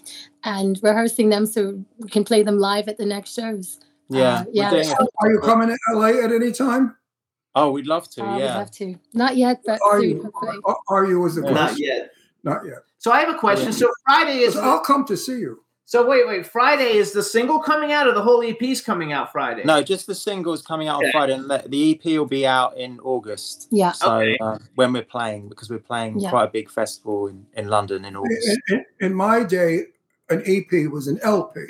and rehearsing them so we can play them live at the next shows. Yeah, Uh, yeah. we're doing. Are you coming to LA at any time? oh, we'd love to. Uh, we'd love to. Not yet, but Are soon, you? hopefully. Are- Are you as a Yeah. guest? Not yet. Not yet. So I have a question. So Friday is I'll come to see you. So wait wait Friday is the single coming out or the whole EP's coming out Friday? No, just the singles coming out on Friday, and the, the EP will be out in August. Yeah. So Okay. uh, when we're playing, because we're playing Yeah. quite a big festival in, in London in August. In, in- in my day, an EP was an LP.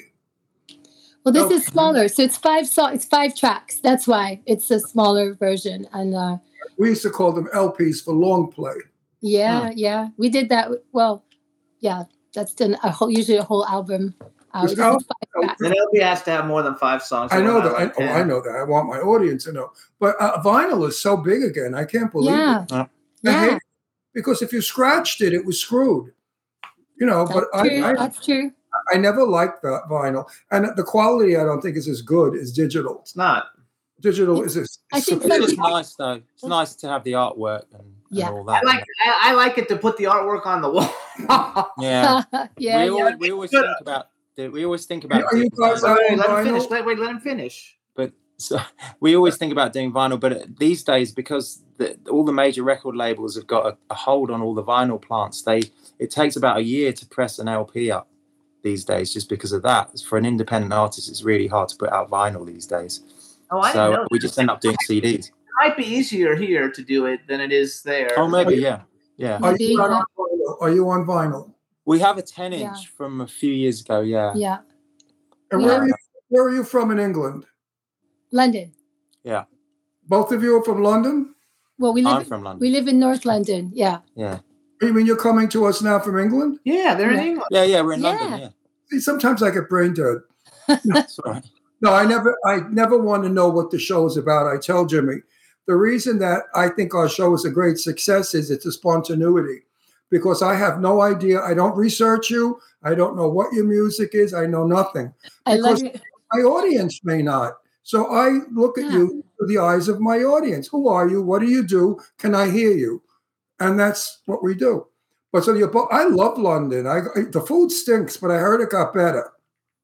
Well, this is smaller, so it's five so it's five tracks. That's why it's a smaller version. And uh, We used to call them LPs for long play. yeah, yeah, we did that. Well, yeah, that's done a whole usually a whole album. Uh, It's this is al- five tracks. An LP has to have more than five songs. I know that. I, oh, I know that. I want my audience to know. But uh, vinyl is so big again. I can't believe Yeah, it. I yeah, it. Because if you scratched it, it was screwed. You know, that's but I, true. I, that's true. I never liked that vinyl. And the quality, I don't think, is as good as digital. It's not. Digital is. is I think It's some just people- nice though. It's nice to have the artwork and, and Yeah. all I like I, I like it to put the artwork on the wall. yeah. yeah, we, yeah. always, we always think about we always think about Are you guys vinyl, let him finish. Wait, wait, let him finish. but so, we always think about doing vinyl. But uh, these days, because the, all the major record labels have got a, a hold on all the vinyl plants, they it takes about a year to press an LP up these days, just because of that. For an independent artist, it's really hard to put out vinyl these days. Oh, I so didn't know. we just end up doing CDs. It might be easier here to do it than it is there. Oh, maybe yeah, yeah. Are you, on vinyl? Are you on vinyl? We have a 10 inch Yeah. from a few years ago. Yeah. yeah. And Yeah. where, are you, where are you from in England? London. Yeah. Both of you are from London? Well, we I'm live from London. we live in North London. Yeah. Yeah, You mean you're coming to us now from England? Yeah, they're in Yeah. England. yeah, yeah. We're in Yeah. London. Yeah, See, sometimes I get brain dead. that's all right. No, I never I never want to know what the show is about. I tell Jimmy. The reason that I think our show is a great success is it's a spontaneity. Because I have no idea. I don't research you. I don't know what your music is. I know nothing. I love. My audience may not. So I look at Yeah. you through the eyes of my audience. Who are you? What do you do? Can I hear you? And that's what we do. But so you I love London. I the food stinks, but I heard it got better.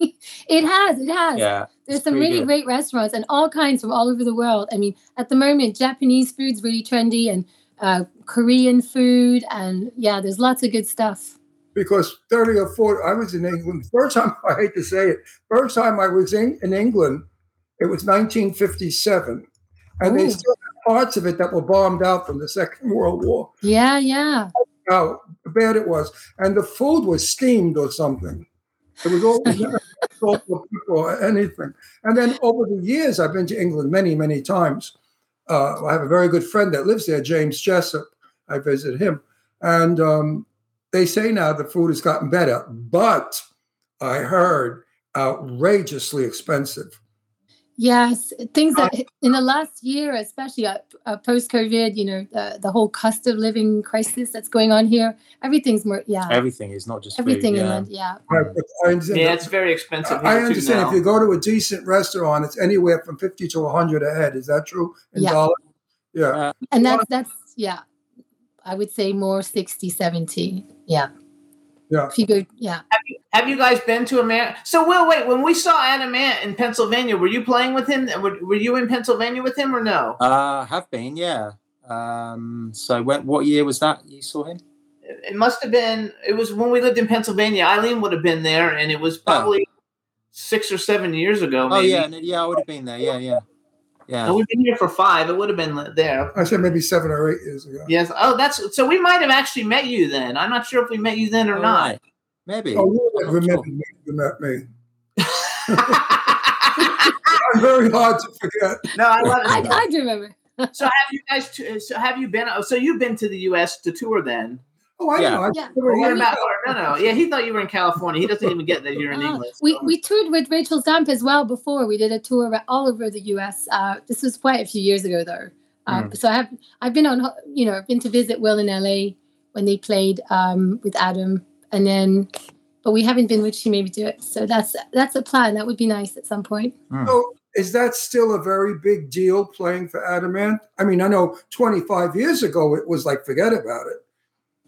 It has. It has. Yeah, There's some really good. great restaurants and all kinds from all over the world. I mean, at the moment, Japanese food's really trendy and uh, Korean food. And yeah, there's lots of good stuff. because 30 or 40, I was in England. First time, I hate to say it, first time I was in, in England, it was 1957. And they still have parts of it that were bombed out from the Second World War. Yeah, yeah. How bad it was. And the food was steamed or something. It was all pepper or anything. And then over the years, I've been to England many, many times. Uh, I have a very good friend that lives there, James Jessup. I visit him. And um, they say now the food has gotten better, but I heard outrageously expensive. Yes, things that in the last year, especially uh, uh, post COVID, you know, the, the whole cost of living crisis that's going on here, everything's more, yeah, Everything is not just everything food, in yeah. London, yeah. Right, I Yeah, it's very expensive. I here, understand if you go to a decent restaurant, it's anywhere from 50 to 100 a head. Is that true? In Yeah. dollars? Yeah. And that's, that's, yeah, I would say more 60, 70. Yeah. Yeah. If you go, yeah. Have you guys been to America? So, Will, wait. When we saw Adam Ant in Pennsylvania, were you playing with him? Were, were you in Pennsylvania with him or no? Uh, have been, yeah. Um, so when what year was that you saw him? It must have been. It was when we lived in Pennsylvania. Eileen would have been there, and it was probably six or seven years ago. Oh yeah, yeah, I would have been there. Yeah, yeah, yeah. And we've been here for five. It would have been there. I said maybe seven or eight years ago. Yes. Oh, that's so. We might have actually met you then. I'm not sure if we met you then or All not. right. Maybe. Oh, you I'm not remember sure. me. You met me. I'm very hard to forget. no, I love I, it. I do remember. So have you guys? So have you been? Oh, so you've been to the U.S. to tour then? Oh, I Yeah. know. I Yeah. never Or about? no, no. Yeah, he thought you were in California. He doesn't even get that you're in Ah, England. we, so- we toured with Rachel Stamp as well before. We did a tour all over the U.S. Uh, this was quite a few years ago, though. Uh, So I have I've been on you know I've been to visit Will in L.A. when they played um, with Adam, and then but we haven't been with She Maybe Do It. So that's that's a plan. That would be nice at some point. So is that still a very big deal playing for Adam Ant? I mean, I know 25 years ago it was like forget about it.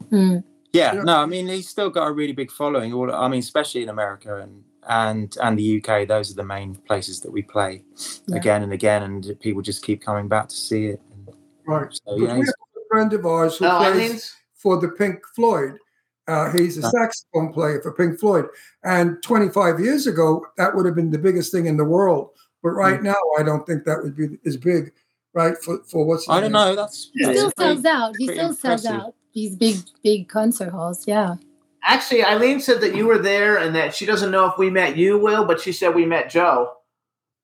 Hmm. Yeah, Yeah. no, I mean he's still got a really big following. All I mean, especially in America and and and the UK. Those are the main places that we play Yeah. again and again, and people just keep coming back to see it. Right. So yeah, we have a friend of ours who Oh, plays Eileen's. for the Pink Floyd. Uh, he's a Uh. saxophone player for Pink Floyd. And 25 years ago, that would have been the biggest thing in the world. But right Hmm. now, I don't think that would be as big, right? For, for what's I don't name? know. That's He still sells out. He pretty still sells out these big big concert halls. Yeah. Actually, Eileen said that you were there and that she doesn't know if we met you, Will, but she said we met Joe.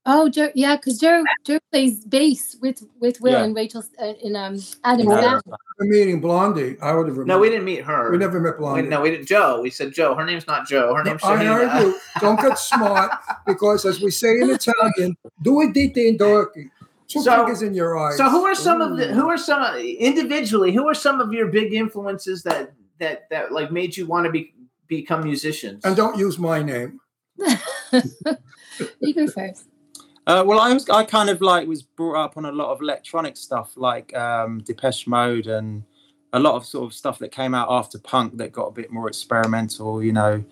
Oh, Joe, yeah, because Joe Joe plays bass with with Will Yeah. and Rachel uh, in um Adam's Yeah. band. The meeting Blondie, I would have remembered. No, we didn't meet her. We never met We- Blondie. no, we didn't. Joe. We said Joe. Her name's not Joe. Her name's I heard you. Don't get smart because, as we say in Italian, do it dite in dorky. Two So- fingers in your eyes. So who are some of the who are some individually who are some of your big influences that that that like made you want to be become musicians? And don't use my name. you go first. Uh, well, I was I kind of like was brought up on a lot of electronic stuff like um, Depeche Mode and a lot of sort of stuff that came out after punk that got a bit more experimental. You know,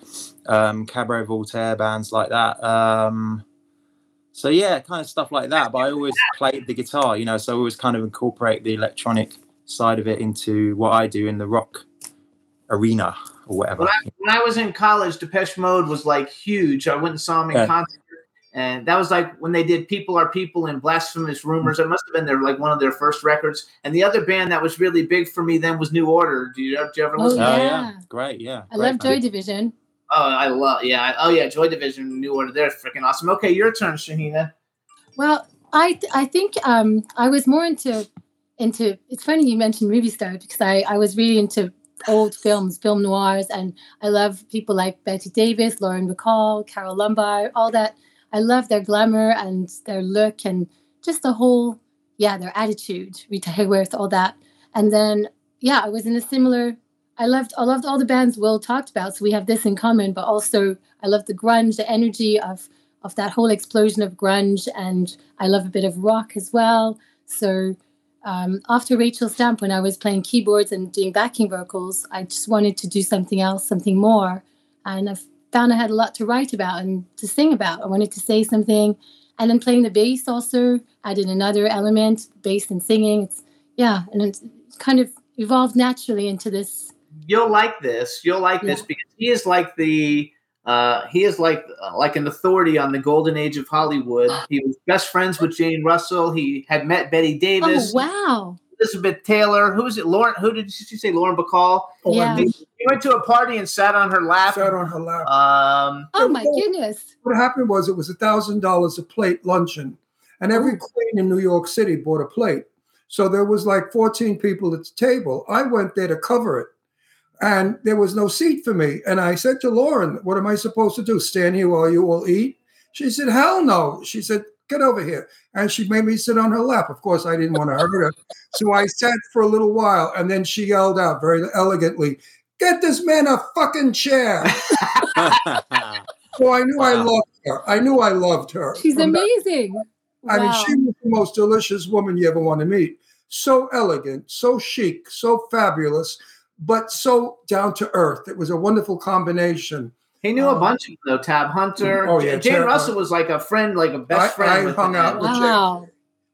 um, Cabaret Voltaire bands like that. Um, so yeah, kind of stuff like that. But I always played the guitar. You know, so I always kind of incorporate the electronic side of it into what I do in the rock arena or whatever. When I, when I was in college, Depeche Mode was like huge. I went and saw them in Yeah. concert, and that was like when they did "People Are People" and "Blasphemous Rumors." It must have been their like one of their first records. And the other band that was really big for me then was New Order. Do you, did you ever Oh, listen? Oh to yeah, Yeah. great. Yeah, I great love band. Joy Division. Oh, I love yeah. Oh yeah, Joy Division, New Order. They're freaking awesome. Okay, your turn, Shaheena. Well, I th- I think um, I was more into into. It's funny you mentioned movie stars because I I was really into old films, film noirs, and I love people like Bette Davis, Lauren Bacall, Carole Lombard, all that. I love their glamour and their look and just the whole yeah their attitude, Rita Hayworth, all that. And then yeah, I was in a similar. I loved I loved all the bands Will talked about, so we have this in common. But also, I love the grunge, the energy of of that whole explosion of grunge, and I love a bit of rock as well. So um, after Rachel Stamp, when I was playing keyboards and doing backing vocals, I just wanted to do something else, something more, and I found I had a lot to write about and to sing about. I wanted to say something, and then playing the bass also added another element, bass and singing. It's yeah, and it's kind of evolved naturally into this. You'll like this. You'll like this because he is like the uh, he is like uh, like an authority on the golden age of Hollywood. He was best friends with Jane Russell. He had met Bette Davis, Oh wow! Elizabeth Taylor. Who was it? Lauren. Who did she say? Lauren Bacall. Oh, Yeah. and He, he he went to a party and sat on her lap. sat on her lap. Um, Oh my goodness! what happened was it was a thousand dollars a plate luncheon, and every queen in New York City bought a plate. So there was like 14 people at the table. I went there to cover it, and there was no seat for me. And I said to Lauren, "What am I supposed to do? Stand here while you all eat?" She said, "Hell no." She said, "Get over here," and she made me sit on her lap. Of course, I didn't want to hurt her, so I sat for a little while, and then she yelled out very elegantly, "Get this man a fucking chair." So I knew I loved her. I knew I loved her. She's From that- amazing. I mean, she was the most delicious woman you ever want to meet. So elegant, so chic, so fabulous, but so down to earth. It was a wonderful combination. he knew a Oh. bunch of them, though. Tab Hunter. Oh, yeah, Jane Tab Russell Hunter. was like a friend, like a best I- friend. I with hung the out with Jane. Wow.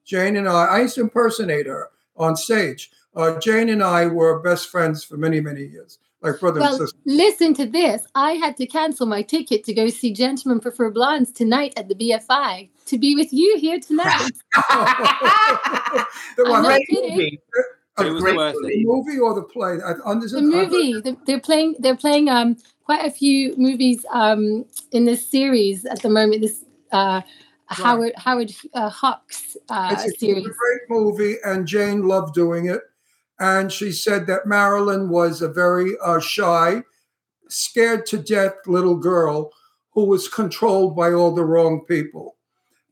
Jane and I, I used to impersonate her on stage. Uh, Jane and I were best friends for many, many years, like brother and Well, sister. listen to this. I had to cancel my ticket to go see Gentlemen Prefer Blondes tonight at the BFI to be with you here tonight. the, I'm not Great kidding. Movie. a It was great worth the it. movie or the play? I, on this, the movie. They're, they're playing. They're playing um quite a few movies um in this series at the moment. This uh, Howard Howard uh, Hawks uh, It's a, it's a series. great movie, and Jane loved doing it. And she said that Marilyn was a very uh, shy, scared to death little girl who was controlled by all the wrong people.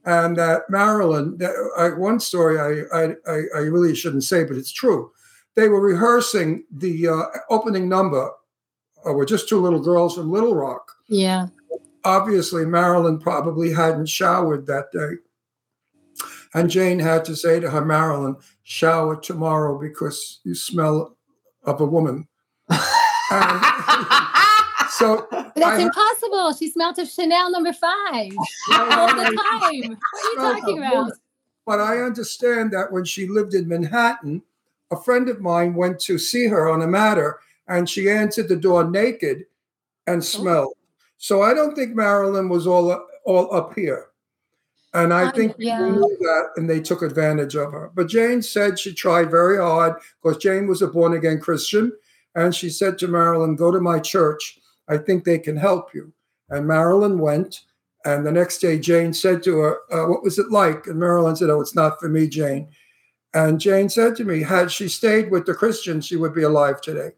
And that Marilyn, that, I, one story I, I, I, really shouldn't say, but it's true. They were rehearsing the uh, opening number uh, with just two little girls from Little Rock Yeah. obviously Marilyn probably hadn't showered that day. And Jane had to say to her, Marilyn, shower tomorrow because you smell of a woman. And so But that's I- impossible. She smelled of Chanel number five all the time. What are you talking about? But I understand that when she lived in Manhattan, a friend of mine went to see her on a matter and she answered the door naked and oh. smelled. So I don't think Marilyn was all all up here. And I I- think yeah. people knew that and they took advantage of her. But Jane said she tried very hard because Jane was a born again Christian. And she said to Marilyn, Go to my church. I think they can help you. And Marilyn went. And the next day, Jane said to her, uh, What was it like? And Marilyn said, Oh, it's not for me, Jane. And Jane said to me, Had she stayed with the Christians, she would be alive today.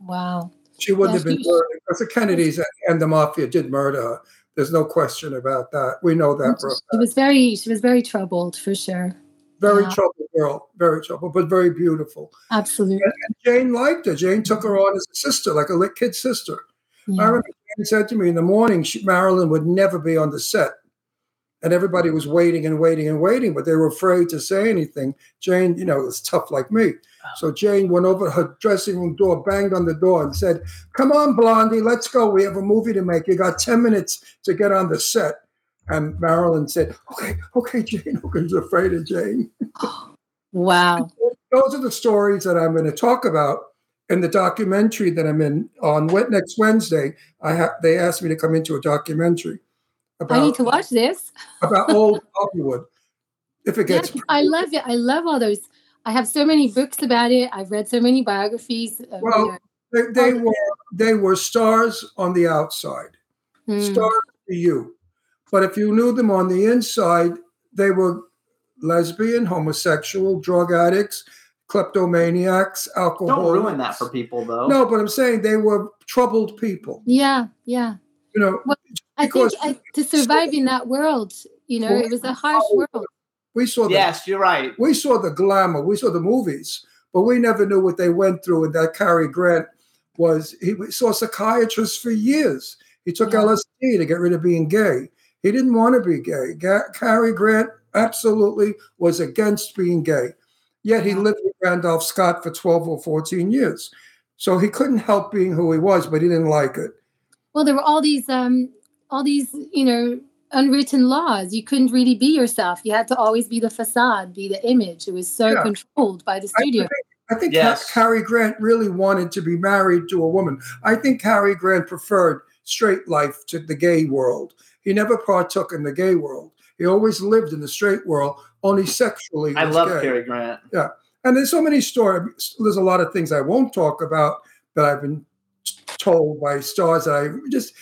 Wow. She wouldn't have been murdered because the Kennedys and the mafia did murder her. There's no question about that. We know that She was very she was very troubled for sure. very Yeah. troubled girl, very troubled, but very beautiful. Absolutely. Jane liked her. Jane took her on as a sister, like a kid sister. I remember Jane said to me in the morning, she, Marilyn would never be on the set. And everybody was waiting and waiting and waiting, but they were afraid to say anything. Jane, you know, was tough like me. Oh. So Jane went over to her dressing room door, banged on the door, and said, Come on, Blondie, let's go. We have a movie to make. You got 10 minutes to get on the set. And Marilyn said, Okay, okay, Jane. Was afraid of Jane. Wow. Those are the stories that I'm going to talk about in the documentary that I'm in on next Wednesday. I have they asked me to come into a documentary I need about to watch this. about old Hollywood. If it gets I love it. I love all those. I have so many books about it. I've read so many biographies. Of, Well, they, they were they were stars on the outside, Hmm. stars to you, but if you knew them on the inside, they were lesbian, homosexual, drug addicts, kleptomaniacs, alcohol. Don't ruin that for people, though. No, but I'm saying they were troubled people. Yeah, yeah. You know, Well, I think Because- I, to survive in that world, you know, it was a harsh world. we saw the Yes, you're right. we saw the glamour, we saw the movies, but we never knew what they went through. And that Cary Grant was he saw psychiatrists for years. He took Yeah. LSD to get rid of being gay. He didn't want to be gay. Ga- Cary Grant absolutely was against being gay. Yet he lived with Randolph Scott for 12 or 14 years. So he couldn't help being who he was, but he didn't like it. Well, there were all these, um, all these, you know, unwritten laws. You couldn't really be yourself. You had to always be the facade, be the image. It was so Yeah. controlled by the I studio. think, I think Yes. Ca- Cary Grant really wanted to be married to a woman. I think Cary Grant preferred straight life to the gay world. He never partook in the gay world. He always lived in the straight world, only sexually. I love gay. Cary Grant. Yeah. And there's so many stories. There's a lot of things I won't talk about that I've been told by stars that I just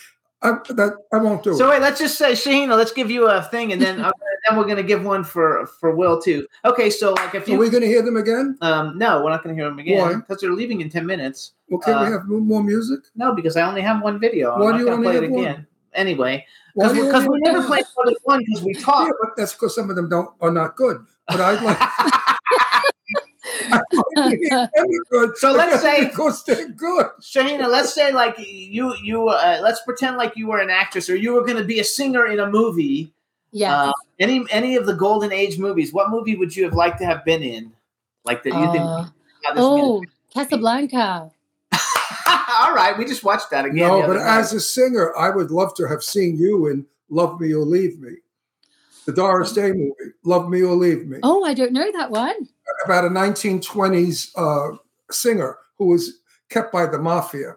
I, that I won't do. So it. wait, let's just say Shaheena, let's give you a thing, and then uh, then we're gonna give one for for Will too. Okay, so like if Are we going to hear them again? um no, we're not gonna hear them Why? again because they're leaving in ten minutes. Well, can we Uh, have more music? No, because I only have one video. I'm Why not do you gonna only play it have one? Again. Anyway, because do you because we only- never play more than one because we Yeah, talk. but that's because some of them don't are not good. But I'd like. Good. So let's say- because they're good. Shaheena, let's say like you you uh, let's pretend like you were an actress or you were gonna be a singer in a movie. yeah. Uh, any any of the golden age movies, what movie would you have liked to have been in? Like that you? Uh, "Yeah, this oh, Casablanca. All right, we just watched that again. no, but night. as a singer, I would love to have seen you in "Love Me or Leave Me," the Doris Day movie. "Love Me or Leave Me," Oh, I don't know that one. about a 1920s uh, singer who was kept by the mafia.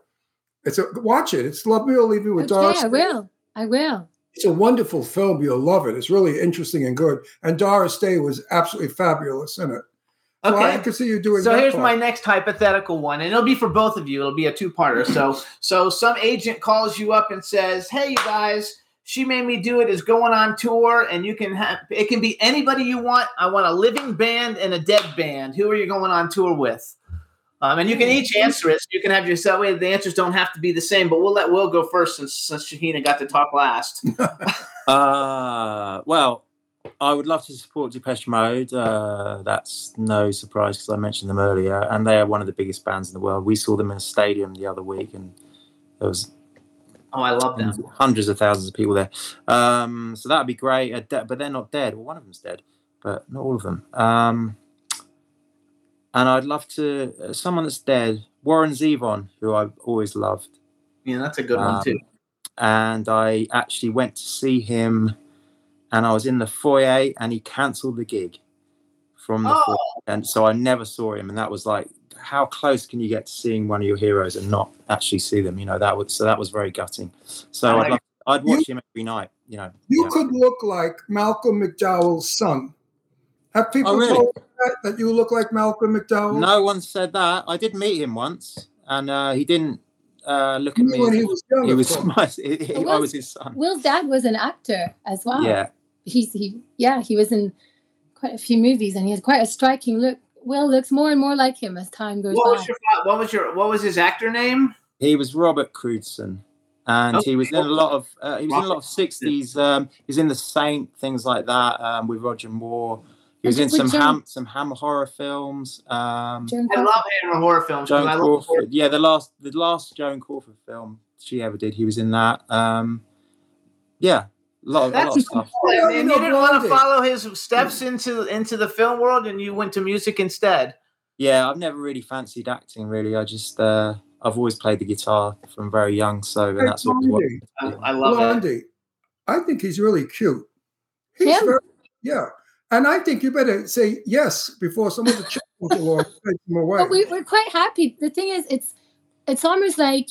It's a watch it. It's "Love Me or Leave Me" with Doris. Okay, I Day. will. I will. It's a wonderful film. You'll love it. It's really interesting and good. And Doris Day was absolutely fabulous in it. So I Okay. see you doing So that here's part. my next hypothetical one, and it'll be for both of you. It'll be a two-parter. So, so some agent calls you up and says, "Hey, you guys, she made me do it. Is going on tour, and you can have it can be anybody you want. I want a living band and a dead band. Who are you going on tour with?" Um, and you can each answer it. So you can have your that way. The answers don't have to be the same, but we'll let Will go first since, since Shaheena got to talk last. Uh, well, I would love to support Depeche Mode. Uh, that's no surprise because I mentioned them earlier, and they are one of the biggest bands in the world. We saw them in a stadium the other week, and there was Oh, I love them. hundreds of thousands of people there. Um, so that would be great. Uh, de- but they're not dead. Well, one of them's dead, but not all of them. Um, and I'd love to uh, someone that's dead, Warren Zevon, who I've always loved. Yeah, that's a good one Um, too. and I actually went to see him, and I was in the foyer, and he cancelled the gig from the Oh. foyer, and so I never saw him, and that was like, how close can you get to seeing one of your heroes and not actually see them? You know, that would so that was very gutting. So I I'd, love, I'd watch him every night. You know, You yeah. could look like Malcolm McDowell's son. Have people Oh, really? told you that, that you look like Malcolm McDowell? No one said that. I did meet him once, and uh, he didn't uh, look at me. When he was young, he was my, he- he- I was his son. Will's dad was an actor as well. Yeah, He's he yeah, he was in quite a few movies and he has quite a striking look. Will looks more and more like him as time goes What by. was your what was your what was his actor name? he was Robert Crewdson, and he was in a lot of uh, he was in a lot of sixties. Um, he was in the Saint things like that um, with Roger Moore. He was in some Joan- ham some ham horror films. Um, I love Hammer horror films. 'cause Joan I love horror. Yeah, the last the last Joan Crawford film she ever did, he was in that. Um, yeah, a lot of, a lot of That's stuff. cool. Yeah, And you you didn't want to follow his steps into into the film world, and you went to music instead. Yeah, I've never really fancied acting. Really, I just uh, I've always played the guitar from very young, so and that's what. what Blondie. I, I love it. Blondie. I think he's really cute. He's Him? very, yeah. And I think you better say yes before some of the children comes along take him away. But we, we're quite happy. The thing is, it's it's almost like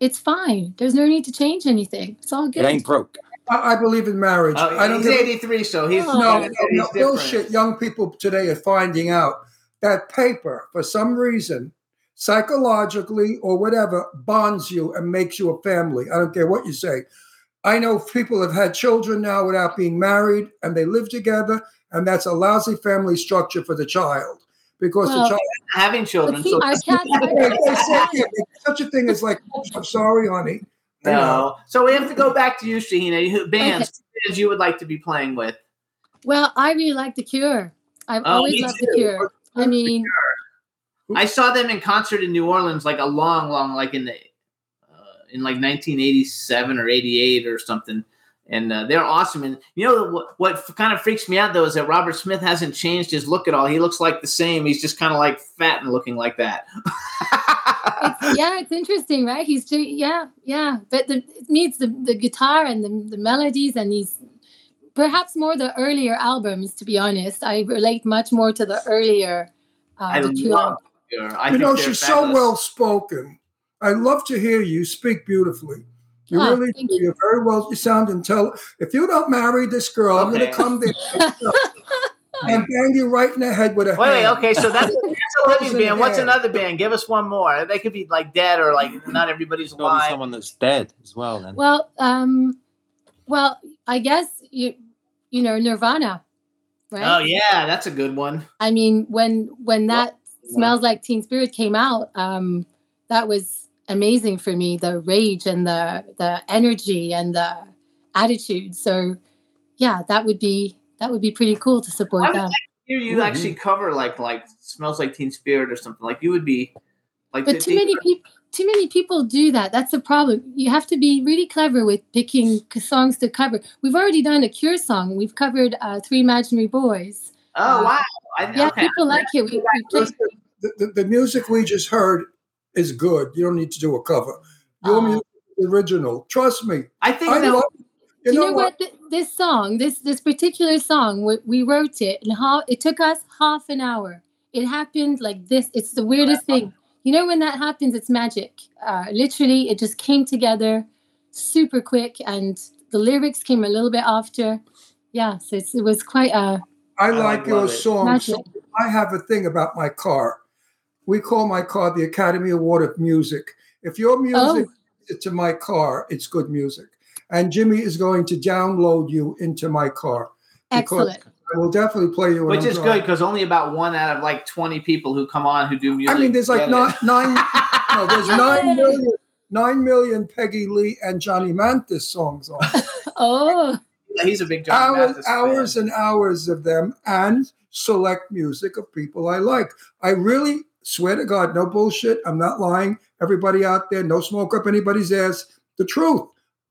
it's fine. There's no need to change anything. It's all good. it good. ain't broke. I, I believe in marriage. Uh, I don't he's 83, so he's Oh. no, no, he's no, bullshit. Young people today are finding out that paper, for some reason, psychologically or whatever, bonds you and makes you a family. I don't care what you say. I know people have had children now without being married, and they live together, and that's a lousy family structure for the child because Well, the child. Having children. But so our cats They- they say there's such a thing as like, I'm sorry, honey. No. So we have to go back to you, Shaheena. Bands, bands you would like to be playing with. Well, I really like The Cure. I've Oh, always loved too. The Cure. I mean, I saw them in concert in New Orleans, like a long, long, like in the uh, in like 1987 or 88 or something. And uh, they're awesome. And you know what, what kind of freaks me out though is that Robert Smith hasn't changed his look at all. He looks like the same. He's just kind of like fat and looking like that. it's, yeah, it's interesting, right? He's too, yeah, yeah. But the, it needs the, the guitar and the, the melodies and these perhaps more the earlier albums. To be honest, I relate much more to the earlier. Uh, I the love her. I you think know, she's fabulous. so well spoken. I love to hear you speak beautifully. You Oh, really thank do. you. You're very well. You sound intelligent. If you don't marry this girl, I'm going to come there and bang you right in the head with a Wait, wait, hand. okay, so that's, that's a living band. What's another band? Give us one more. They could be like dead or like not everybody's It's to be alive. someone that's dead as well. Then Well, um, well, I guess you you know Nirvana, right? Oh yeah, that's a good one. I mean, when when that smells like Teen Spirit came out, um, that was amazing for me. The rage and the the energy and the attitude. So, yeah, that would be that would be pretty cool to support would them. like hear you Mhm. actually cover like like smells like Teen Spirit or something. Like you would be like. But too many people. Too many people do that. That's the problem. You have to be really clever with picking songs to cover. We've already done a Cure song. We've covered uh, Three Imaginary Boys. Oh wow! I, Yeah, okay. people like it. We, we the, the, the music we just heard is good. You don't need to do a cover. Your Oh. music is original. Trust me. I think I that love. You, you know, what? Th- This song, this this particular song, we, we wrote it, and how it took us half an hour. It happened like this. It's the weirdest thing. You know, when that happens, it's magic. Uh, literally, it just came together super quick, and the lyrics came a little bit after. Yeah, so it's, it was quite a. I I I like your song. So I have a thing about my car. We call my car the Academy Award of Music. If your music Oh. is to my car, it's good music. And Jimmy is going to download you into my car. because Excellent. I will definitely play you. when which I'm is good because only about one out of like twenty people who come on who do music. I mean, there's like get nine, it. nine, no, there's nine million, nine million Peggy Lee and Johnny Mathis songs on. Oh, He's a big Johnny hours, Mathis fan. hours and hours of them, and select music of people I like. I really swear to God, no bullshit. I'm not lying. Everybody out there, no smoke up anybody's ass. The truth.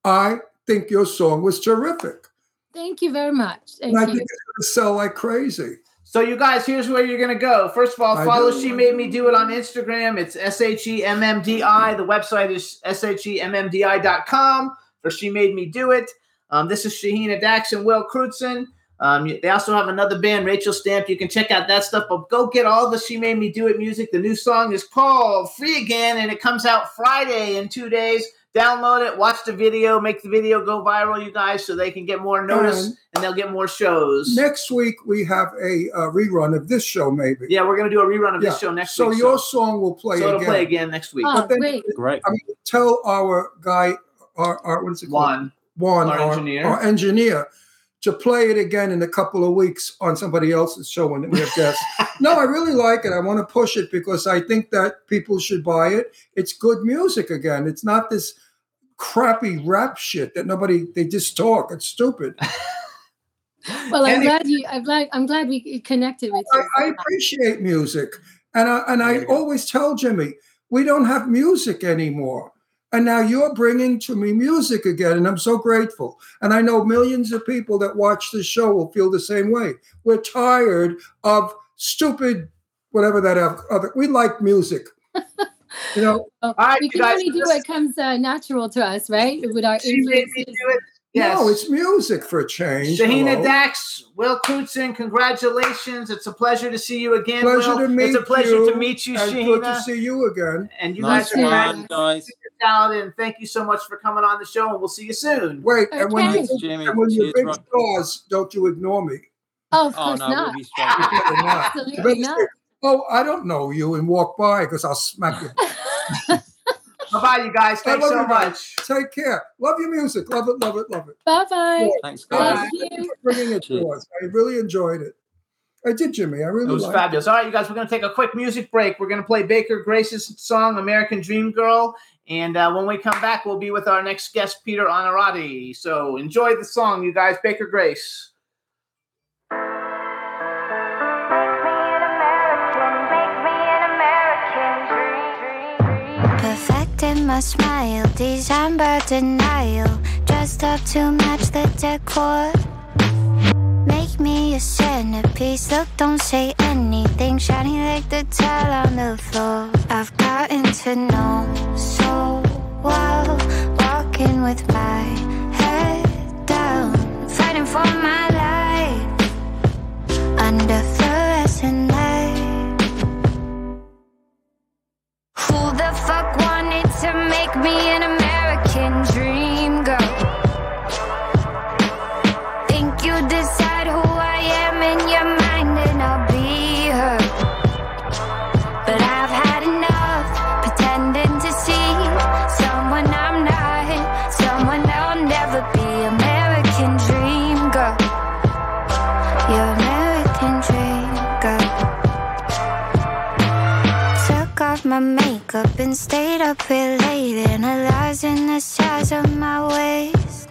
I think your song was terrific. thank you very much. Thank And I you. think it's going to sell like crazy. So you guys, here's where you're gonna go. First of all, follow. She Made Me Do It on Instagram. It's S H E M M D I. The website is S H E M M D I.com for She Made Me Do It. Um, this is Shaheena Dax and Will Crewdson. Um, they also have another band, Rachel Stamp. You can check out that stuff, but go get all the She Made Me Do It music. The new song is called Free Again, and it comes out Friday in two days. Download it, watch the video, make the video go viral, you guys, so they can get more notice And and they'll get more shows. next week we have a, uh rerun of this show, maybe. Yeah, we're gonna do a rerun of this show next so week. So your song will play so it'll again. play again next week. Oh, then- great. great. I mean, tell our guy, our, our what is it called? One. Juan, Our engineer. our engineer, to play it again in a couple of weeks on somebody else's show when we have guests. no, I really like it. I want to push it because I think that people should buy it. It's good music again. It's not this crappy rap shit that nobody they just talk. It's stupid. Well, I'm Any- glad you. I'm glad. I'm glad we connected with I, you. I appreciate music, and I, and I always tell Jimmy we don't have music anymore. And now you're bringing to me music again, and I'm so grateful. And I know millions of people that watch this show will feel the same way. We're tired of stupid, whatever that other. We like music, you know. Oh, All right, we can only do what comes uh, natural to us, right? With our She made me influences. do it. Yes. No, it's music for a change. Shaheena Hello. Dax, Will Crewdson, congratulations. It's a pleasure to see you again. Pleasure Will. to meet you. it's a pleasure you, to meet you, and good to see you again. And you Nice guys are Yeah. guys. Talented, and thank you so much for coming on the show, and we'll see you soon. Wait, and when, you, Thanks, Jimmy. and when you're big Rob. stars, don't you ignore me. Oh, of Oh course no, we'll not. be straight. You better not. Absolutely not. oh, I don't know you, and walk by because I'll smack you. Bye Bye bye, you guys. Thanks love so you guys. much. Take care. Love your music. Love it, love it, love it. Bye bye. Thanks, Thank guys. Thank you. you for bringing it to us. I really enjoyed it. I did, Jimmy. I really It was liked fabulous. All right, you guys, we're going to take a quick music break. We're going to play Baker Grace's song, American Dream Girl. And uh, when we come back, we'll be with our next guest, Peter Honorati. So enjoy the song, you guys. Baker Grace. My smile, December denial. Dressed up to match the decor. Me a centerpiece. Look, don't say anything. Shiny like the tile on the floor. I've gotten to know so well. Walking with my head down. Fighting for my life. Under fluorescent light. Who the fuck wanted to make me stayed up real late, analyzing the size of my waist.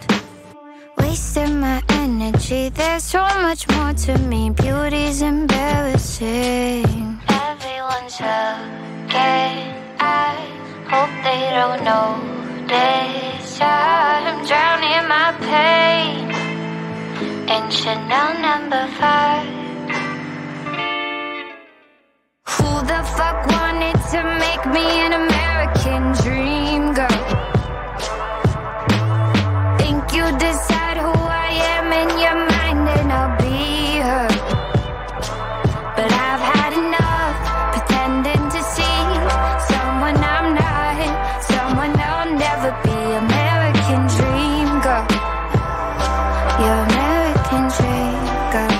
Wasting my energy, there's so much more to me. Beauty's embarrassing. Everyone's looking, I hope they don't notice. I'm drowning in my pain in Chanel number five. Who the fuck wanted to make me an American dream girl? Think you decide who I am in your mind and I'll be her. But I've had enough pretending to see someone I'm not, someone I'll never be. American dream girl. Your American dream girl.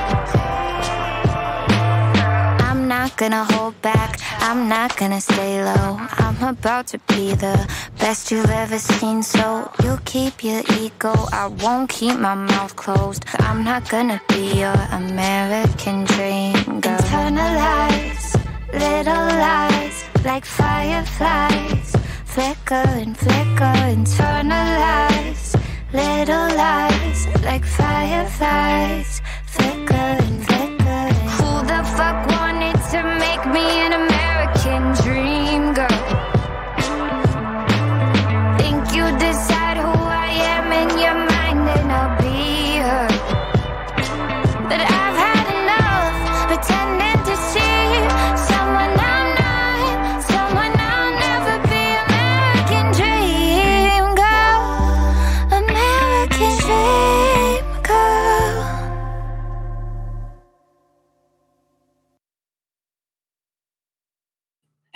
I'm not gonna hold back. I'm not gonna stay low. I'm about to be the best you've ever seen. So you keep your ego. I won't keep my mouth closed. I'm not gonna be your American dream girl. Internalize little lies like fireflies. Flicker and flicker. Internalize little lies like fireflies. Flicker and flicker. Who the fuck wanted to make me an American dream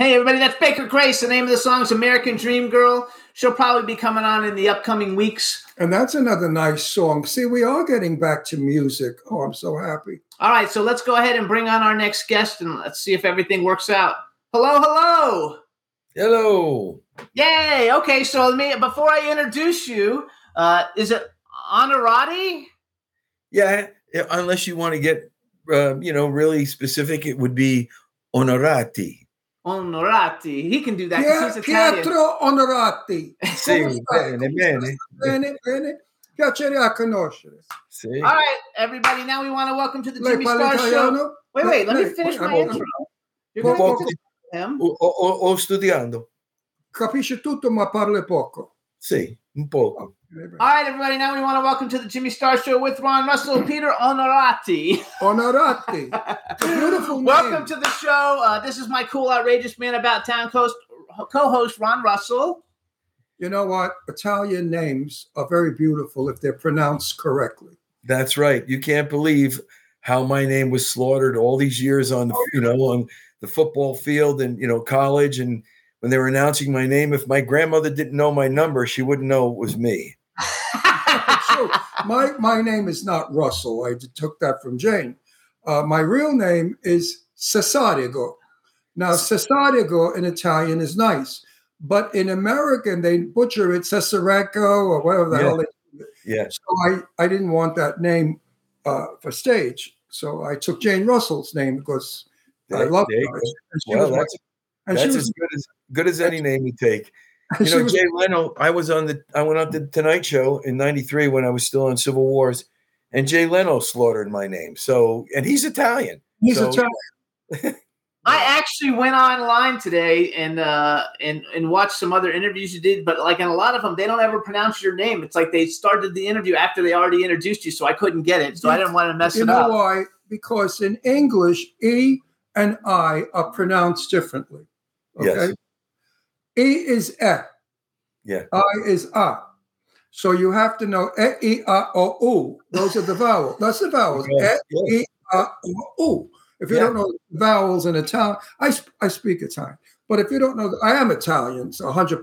Hey, everybody, that's Baker Grace. The name of the song is American Dream Girl. She'll probably be coming on in the upcoming weeks. And that's another nice song. See, we are getting back to music. Oh, I'm so happy. All right, so let's go ahead and bring on our next guest and let's see if everything works out. Hello, hello. Hello. Yay. Okay, so let me before I introduce you, uh, is it Honorati? Yeah, yeah, unless you want to get, uh, you know, really specific, it would be onorati. He can do that because Pie- he's Italian. Pietro Onorati. Sì, bene, bene. Bene, bene. Piacere a conoscere. Sì. All right, everybody. Now we want to welcome to the Jimmy Star Show. italiano? Wait, wait. Let me finish my intro. You're going Poco. to him. O, o, o- o studiando. Capisce tutto ma parla poco. Sì, un poco. All right, everybody. Now we want to welcome to the Jimmy Star Show with Ron Russell, Peter Honorati. Onorati. It's a beautiful name. Welcome to the show. Uh, this is my cool, outrageous man about town coast co-host Ron Russell. You know what? Italian names are very beautiful if they're pronounced correctly. That's right. You can't believe how my name was slaughtered all these years on, the, you know, on the football field and you know college. And when they were announcing my name, if my grandmother didn't know my number, she wouldn't know it was me. True. My my name is not Russell. I took that from Jane. Uh, my real name is Cesarigo. Now, Cesarigo in Italian is nice, but in American they butcher it Cesareco or whatever the Yeah. hell they Yeah. So I, I didn't want that name uh, for stage. So I took Jane Russell's name because I There- there her. go. And she Well, that's and that's was- as good as good as any name you take. You know, was- Jay Leno. I was on the. I went on the Tonight Show in '93 when I was still on Civil Wars, and Jay Leno slaughtered my name. So, and he's Italian. he's so- Italian. I actually went online today and uh and and watched some other interviews you did, but like in a lot of them, they don't ever pronounce your name. It's like they started the interview after they already introduced you, so I couldn't get it. So I didn't want to mess up. You it know up. why? Because in English, E and I are pronounced differently. Okay. Yes. E is E. Yeah. I is A. So you have to know E, E, A, or U. Those are the vowels. That's the vowels. Yes, E, yes. E, A, or U. If you Yeah. don't know vowels in Italian, I, sp- I speak Italian. But if you don't know, I am Italian, so 100%.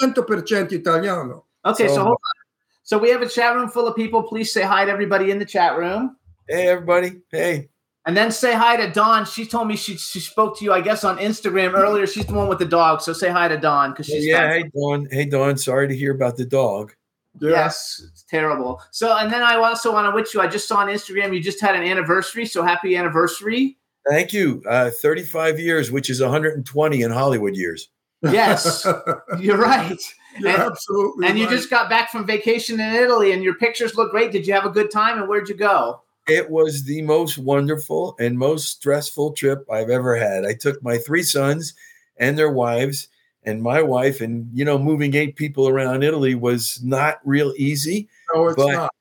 100% Italiano. Okay, so So- hold on. So we have a chat room full of people. Please say hi to everybody in the chat room. Hey, everybody. Hey. And then say hi to Dawn. She told me she, she spoke to you, I guess, on Instagram earlier. She's the one with the dog. So say hi to Dawn because she's yeah. Hey, Dawn. Hey, Dawn. Sorry to hear about the dog. Yes, it's terrible. So, and then I also want to wish you. I just saw on Instagram you just had an anniversary. So happy anniversary! Thank you. Uh, 35 years, which is 120 in Hollywood years. Yes, you're right. You're And- absolutely And you just got back from vacation in Italy, and your pictures look great. Did you have a good time? And where'd you go? It was the most wonderful and most stressful trip I've ever had. I took my three sons and their wives and my wife, and you know, moving eight people around Italy was not real easy. no, it's but- not.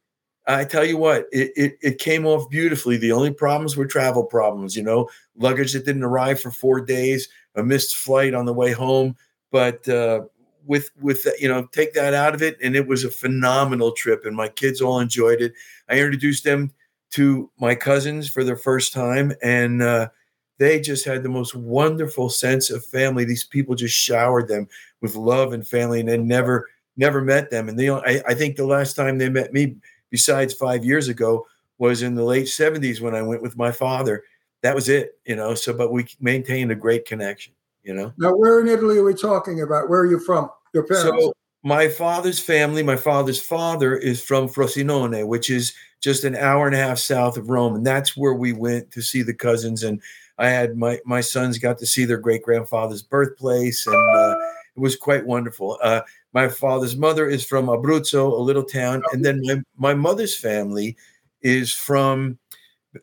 I tell you what, it, it it came off beautifully. The only problems were travel problems, you know, luggage that didn't arrive for four days, a missed flight on the way home. But uh, with with that, you know, take that out of it, and it was a phenomenal trip, and my kids all enjoyed it. I introduced them to my cousins for the first time, and uh, they just had the most wonderful sense of family. These people just showered them with love and family, and they never never met them. And they, I, I think the last time they met me, besides five years ago, was in the late '70s when I went with my father. That was it, you know. So, but we maintained a great connection, you know. Now, where in Italy are we talking about? Where are you from? Your parents? So my father's family, my father's father is from Frosinone, which is just an hour and a half south of Rome, and that's where we went to see the cousins. And I had my my sons got to see their great grandfather's birthplace, and uh, it was quite wonderful. Uh, my father's mother is from Abruzzo, a little town, and then my my mother's family is from.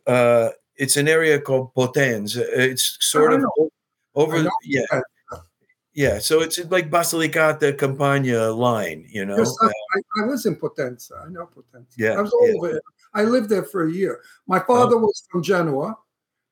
Uh, it's an area called Potenza. It's sort of know. over, yeah, yeah, so it's like Basilicata Campania line, you know. Yes, I, I, was in Potenza. I know Potenza. Yeah, I was all yeah. over it. I lived there for a year. My father was from Genoa,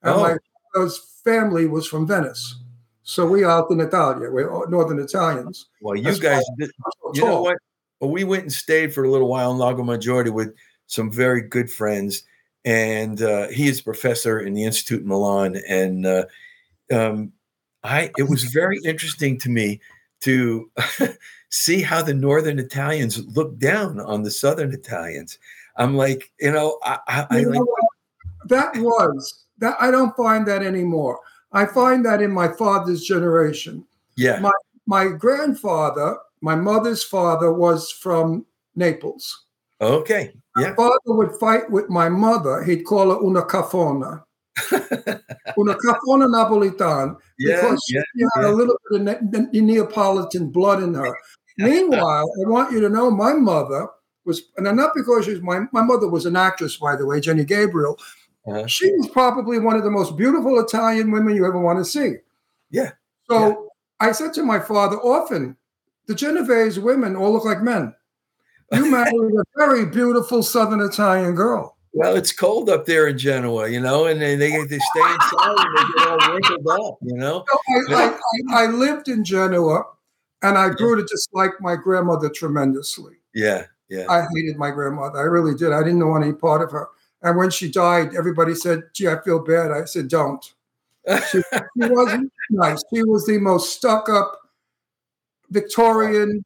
and Oh. my father's family was from Venice. So we out in Italia. We're all Northern Italians. well, you That's guys, did, you know what? Well, we went and stayed for a little while in Lago Maggiore with some very good friends, and uh, he is a professor in the Institute in Milan, and uh, um, I. It was very interesting to me to see how the Northern Italians look down on the Southern Italians. I'm like, you know, I, I, I You like, that was that. I don't find that anymore. I find that in my father's generation. yeah, my my grandfather, my mother's father, was from Naples. okay, My yeah, father would fight with my mother. He'd call her una cafona, una cafona napolitan, yeah, because yeah. she had a little bit of Ne- Neapolitan blood in her. Meanwhile, I want you to know my mother was, and not because she's my my mother was an actress, by the way, Jenny Gabriel. Uh-huh. She was probably one of the most beautiful Italian women you ever want to see. Yeah. So I said to my father often, the Genovese women all look like men. You married a very beautiful Southern Italian girl. Well, it's cold up there in Genoa, you know, and they, they, they stay inside and they get all wrinkled up, you know. So I, I, I lived in Genoa and I grew to dislike my grandmother tremendously. Yeah, yeah. I hated my grandmother. I really did. I didn't want any part of her. And when she died, everybody said, gee, I feel bad. I said, don't. She, she wasn't nice. She was the most stuck up Victorian,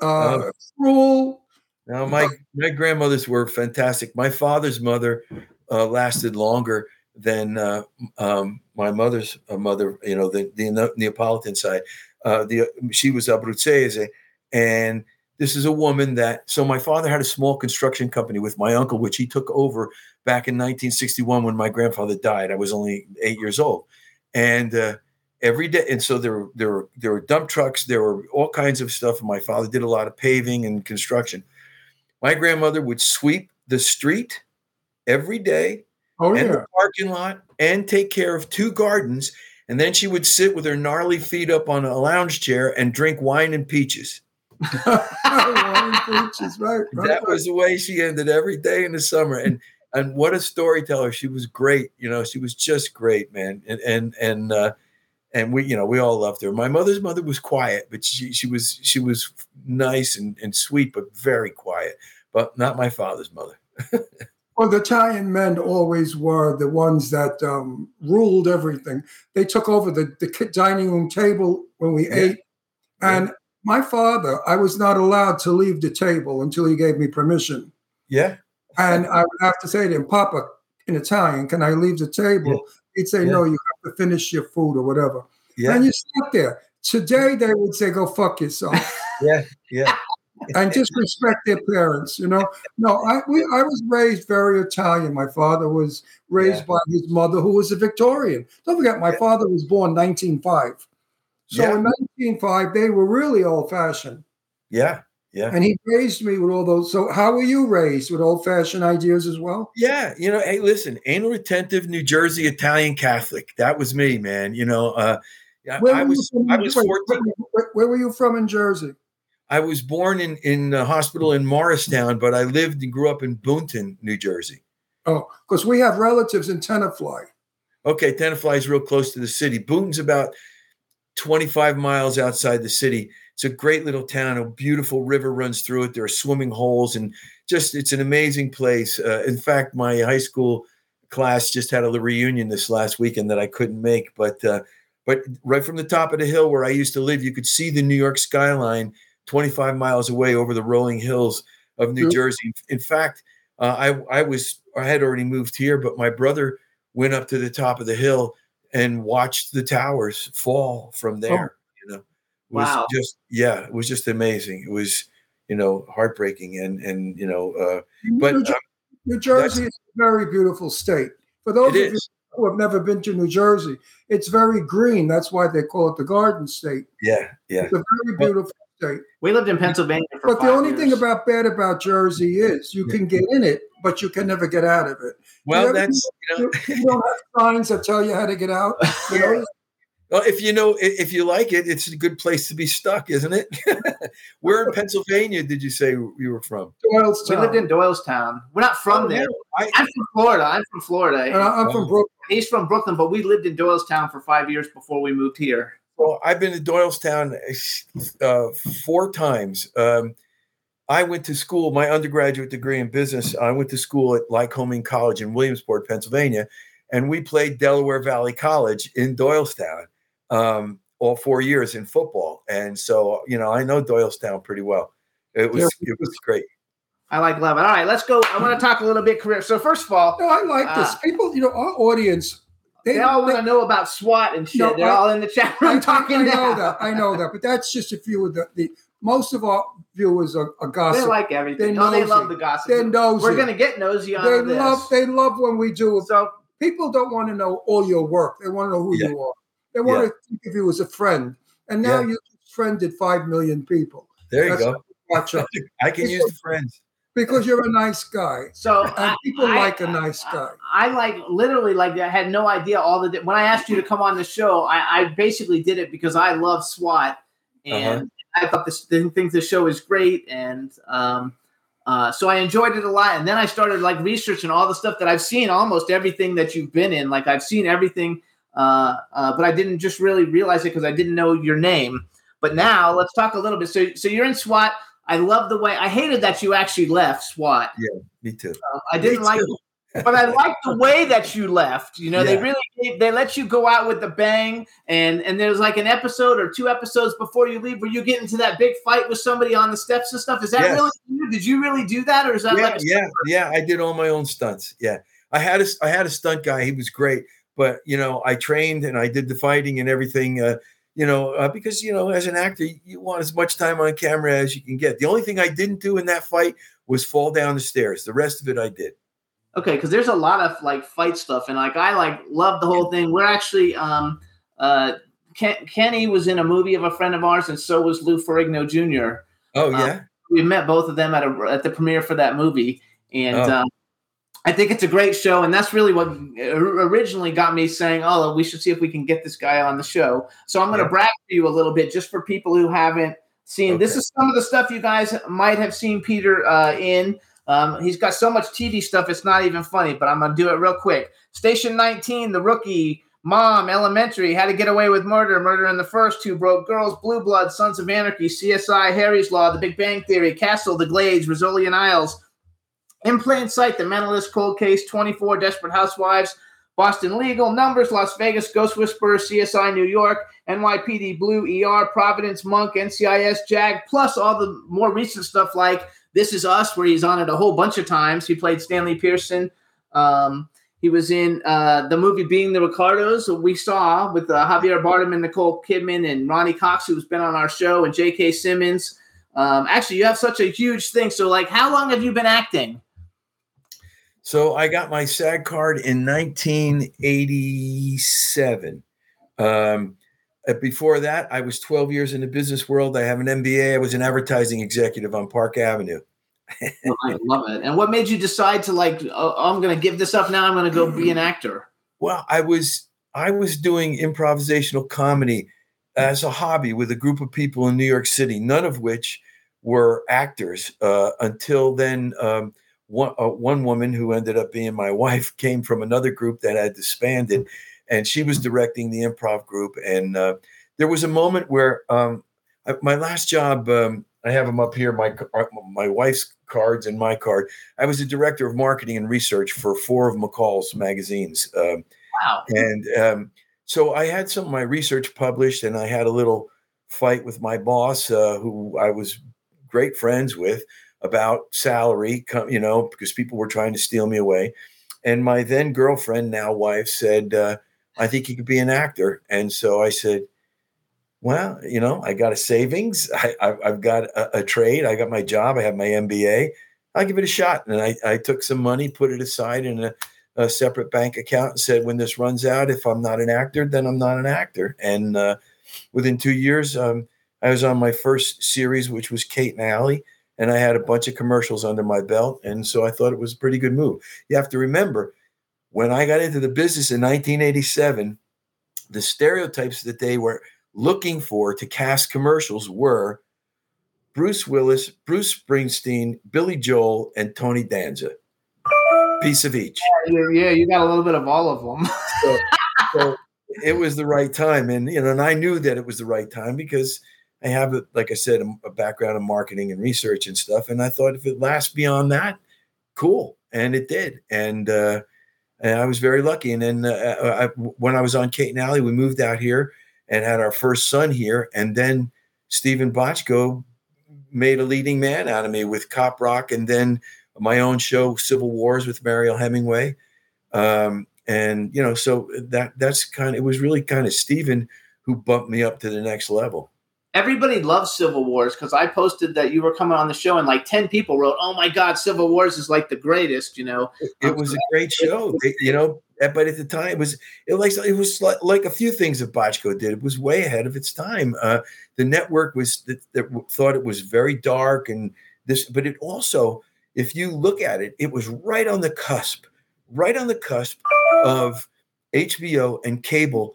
uh, Oh. cruel. Now, my my grandmothers were fantastic. My father's mother uh, lasted longer than uh, um, my mother's uh, mother. You know, the, the Neapolitan side. Uh, the she was Abruzzese, and this is a woman that. So my father had a small construction company with my uncle, which he took over back in 1961 when my grandfather died. I was only eight years old, and uh, every day, and so there were there were there were dump trucks, there were all kinds of stuff. And my father did a lot of paving and construction. My grandmother would sweep the street every day Oh and yeah. the parking lot and take care of two gardens. And then she would sit with her gnarly feet up on a lounge chair and drink wine and peaches. Wine and peaches, right, right, That was the way she ended every day in the summer. And and what a storyteller. She was great. You know, she was just great, man. And and and uh and we, you know, we all loved her. My mother's mother was quiet, but she she was she was nice and, and sweet, but very quiet. But not my father's mother. Well, the Italian men always were the ones that um, ruled everything. They took over the, the dining room table when we Yeah. ate. And my father, I was not allowed to leave the table until he gave me permission. Yeah. And I would have to say to him, Papa, in Italian, can I leave the table? He'd say, Yeah. No, you to finish your food or whatever. Yeah. And you sat there. Today, they would say, Go fuck yourself. Yeah. Yeah. and just respect their parents. You know, no, I we, I was raised very Italian. My father was raised Yeah. by his mother, who was a Victorian. Don't forget, my Yeah. father was born 1905. So Yeah. in 1905, they were really old fashioned, Yeah. Yeah. and he raised me with all those. So how were you raised with old fashioned ideas as well? Yeah, you know, hey, listen, anal retentive New Jersey Italian Catholic. That was me, man. You know, uh, Where I were you was from? I was fourteen. Where, where were you from in Jersey? I was born in in a hospital in Morristown, but I lived and grew up in Boonton, New Jersey. Oh, because we have relatives in Tenafly. Okay, Tenafly is real close to the city. Boonton's about 25 miles outside the city. It's a great little town. A beautiful river runs through it. There are swimming holes and just it's an amazing place. Uh, in fact, my high school class just had a little reunion this last weekend that I couldn't make. But uh, but right from the top of the hill where I used to live, you could see the New York skyline 25 miles away over the rolling hills of New Sure. Jersey. In fact, uh, I I was I had already moved here, but my brother went up to the top of the hill and watched the towers fall from there. You know, it was Wow. just yeah, it was just amazing. It was you know heartbreaking and and you know, uh, but New, Jer- um, New Jersey is a very beautiful state. For those it of you who have never been to New Jersey, it's very green. That's why they call it the Garden State. yeah yeah It's a very beautiful state. We lived in Pennsylvania for But the five only thing about bad about Jersey is you can get in it, but you can never get out of it. well ever- that's you know You, you don't have signs that tell you how to get out. You know? Well, if you know if you like it, it's a good place to be stuck, isn't it? Where in Pennsylvania did you say you were from? Doylestown. we lived in Doylestown. We're not from Oh, there. I, I'm from Florida. I'm from Florida. And I- I'm from Brooklyn. He's from Brooklyn, but we lived in Doylestown for five years before we moved here. Well, I've been to Doylestown uh, four times. Um, I went to school, my undergraduate degree in business. I went to school at Lycoming College in Williamsport, Pennsylvania, and we played Delaware Valley College in Doylestown um, all four years in football. And so, you know, I know Doylestown pretty well. It was it was great. I like Levin. All right, let's go. I want to talk a little bit career. So first of all, No, I like this. Ah. People, you know, our audience, they, they all want to know about SWAT and shit. No, They're I- all in the chat I, room I- talking I know now. that. I know that. But that's just a few of the, the most of our viewers are, are They like everything. They're oh, they love the gossip. They're nosy. We're gonna get nosy on they this. love they love when we do it. so People don't want to know all your work. They want to know who Yeah. you are. They want Yeah. to think of you as a friend. And now Yeah. you friended five million people. There you That's go. Watch out. I can use the friends. because you're a nice guy. so And I- people I- like a nice guy. I like literally like I had no idea all the when I asked you to come on the show. I, I basically did it because I love SWAT and Uh-huh. I thought this didn't think the show is great and um uh, so I enjoyed it a lot and then I started like researching all the stuff that I've seen almost everything that you've been in like I've seen everything uh, uh, but I didn't just really realize it because I didn't know your name but now let's talk a little bit so so you're in SWAT I love the way I hated that you actually left SWAT Yeah, Me too. uh, I didn't Me like, too. but I like the way that you left. You know, they really they let you go out with the bang, and and there's like an episode or two episodes before you leave where you get into that big fight with somebody on the steps and stuff. Is that Yes. really you? Did you really do that, or is that yeah, like a yeah, yeah. I did all my own stunts. Yeah, I had a I had a stunt guy. He was great, but you know, I trained and I did the fighting and everything. Uh, you know, uh, because you know, as an actor, you want as much time on camera as you can get. The only thing I didn't do in that fight was fall down the stairs. The rest of it, I did. Okay, because there's a lot of like fight stuff, and like I like love the whole thing. We're actually um uh Ken- Kenny was in a movie of a friend of ours, and so was Lou Ferrigno Jr. Oh Um, yeah, we met both of them at a at the premiere for that movie, and Oh. um, I think it's a great show, and that's really what originally got me saying, "Oh, we should see if we can get this guy on the show." So I'm going to Yeah. brag for you a little bit, just for people who haven't seen. This is some of the stuff you guys might have seen Peter uh, in. Um, he's got so much TV stuff; it's not even funny. But I'm going to do it real quick. Station 19, The Rookie. Mom, Elementary, How to Get Away with Murder, Murder in the First, Two Broke Girls, Blue Blood, Sons of Anarchy, CSI, Harry's Law, The Big Bang Theory, Castle, The Glades, Rizzoli and Isles, In Plain Sight, The Mentalist, Cold Case, 24, Desperate Housewives, Boston Legal, Numbers, Las Vegas, Ghost Whisperer, CSI New York, NYPD Blue, ER, Providence, Monk, NCIS, JAG, plus all the more recent stuff like This Is Us, where he's on it a whole bunch of times. He played Stanley Pearson. Um, he was in uh, the movie Being the Ricardos, we saw with uh, Javier Bardem and Nicole Kidman and Ronny Cox, who's been on our show, and J.K. Simmons. Um, actually, you have such a huge thing. So, like, how long have you been acting? So I got my SAG card in 1987. Um, uh, before that, I was 12 years in the business world. I have an MBA. I was an advertising executive on Park Avenue. I love it. And what made you decide to like? Oh, I'm going to give this up now. I'm going to go be an actor. Well, I was I was doing improvisational comedy as a hobby with a group of people in New York City, none of which were actors. Uh, until then, um, one uh, one woman who ended up being my wife came from another group that had disbanded, and she was directing the improv group. And uh, there was a moment where um, I, my last job. Um, I have them up here. My uh, my wife's cards and my card. I was the director of marketing and research for four of McCall's magazines. Um, Wow. and um, so I had some of my research published, and I had a little fight with my boss, uh, who I was great friends with, about salary, you know, because people were trying to steal me away. And my then girlfriend, now wife, said, uh, I think you could be an actor. And so I said, well, you know, I got a savings, I, I've got a, a trade, I got my job, I have my MBA. I'll give it a shot. And I, I took some money, put it aside in a, a separate bank account and said, when this runs out, if I'm not an actor, then I'm not an actor. And uh, within two years, um, I was on my first series, which was Kate and Allie, and I had a bunch of commercials under my belt. And so I thought it was a pretty good move. You have to remember, when I got into the business in 1987, the stereotypes that they were looking for to cast commercials were Bruce Willis, Bruce Springsteen, Billy Joel, and Tony Danza. Piece of each. Yeah, yeah, you got a little bit of all of them. So, so it was the right time, and you know, and I knew that it was the right time because I have, like I said, a, background in marketing and research and stuff, and I thought if it lasts beyond that, cool, and it did, and uh, and I was very lucky. And then uh, I, when I was on Kate and Allie, we moved out here and had our first son here, and then Steven Bochco made a leading man out of me with Cop Rock, and then my own show, Civil Wars, with Mariel Hemingway. Um, and you know, so that that's kind of it was really kind of Steven who bumped me up to the next level. Everybody loves Civil Wars because I posted that you were coming on the show, and like ten people wrote, "Oh my God, Civil Wars is like the greatest." You know, It was a great show, They- you know. eh, But at the time, it was it like it was like, like a few things that Bochco did. It was way ahead of its time. Uh, the network was that, that thought it was very dark and this, but it also, if you look at it, it was right on the cusp, right on the cusp of HBO and cable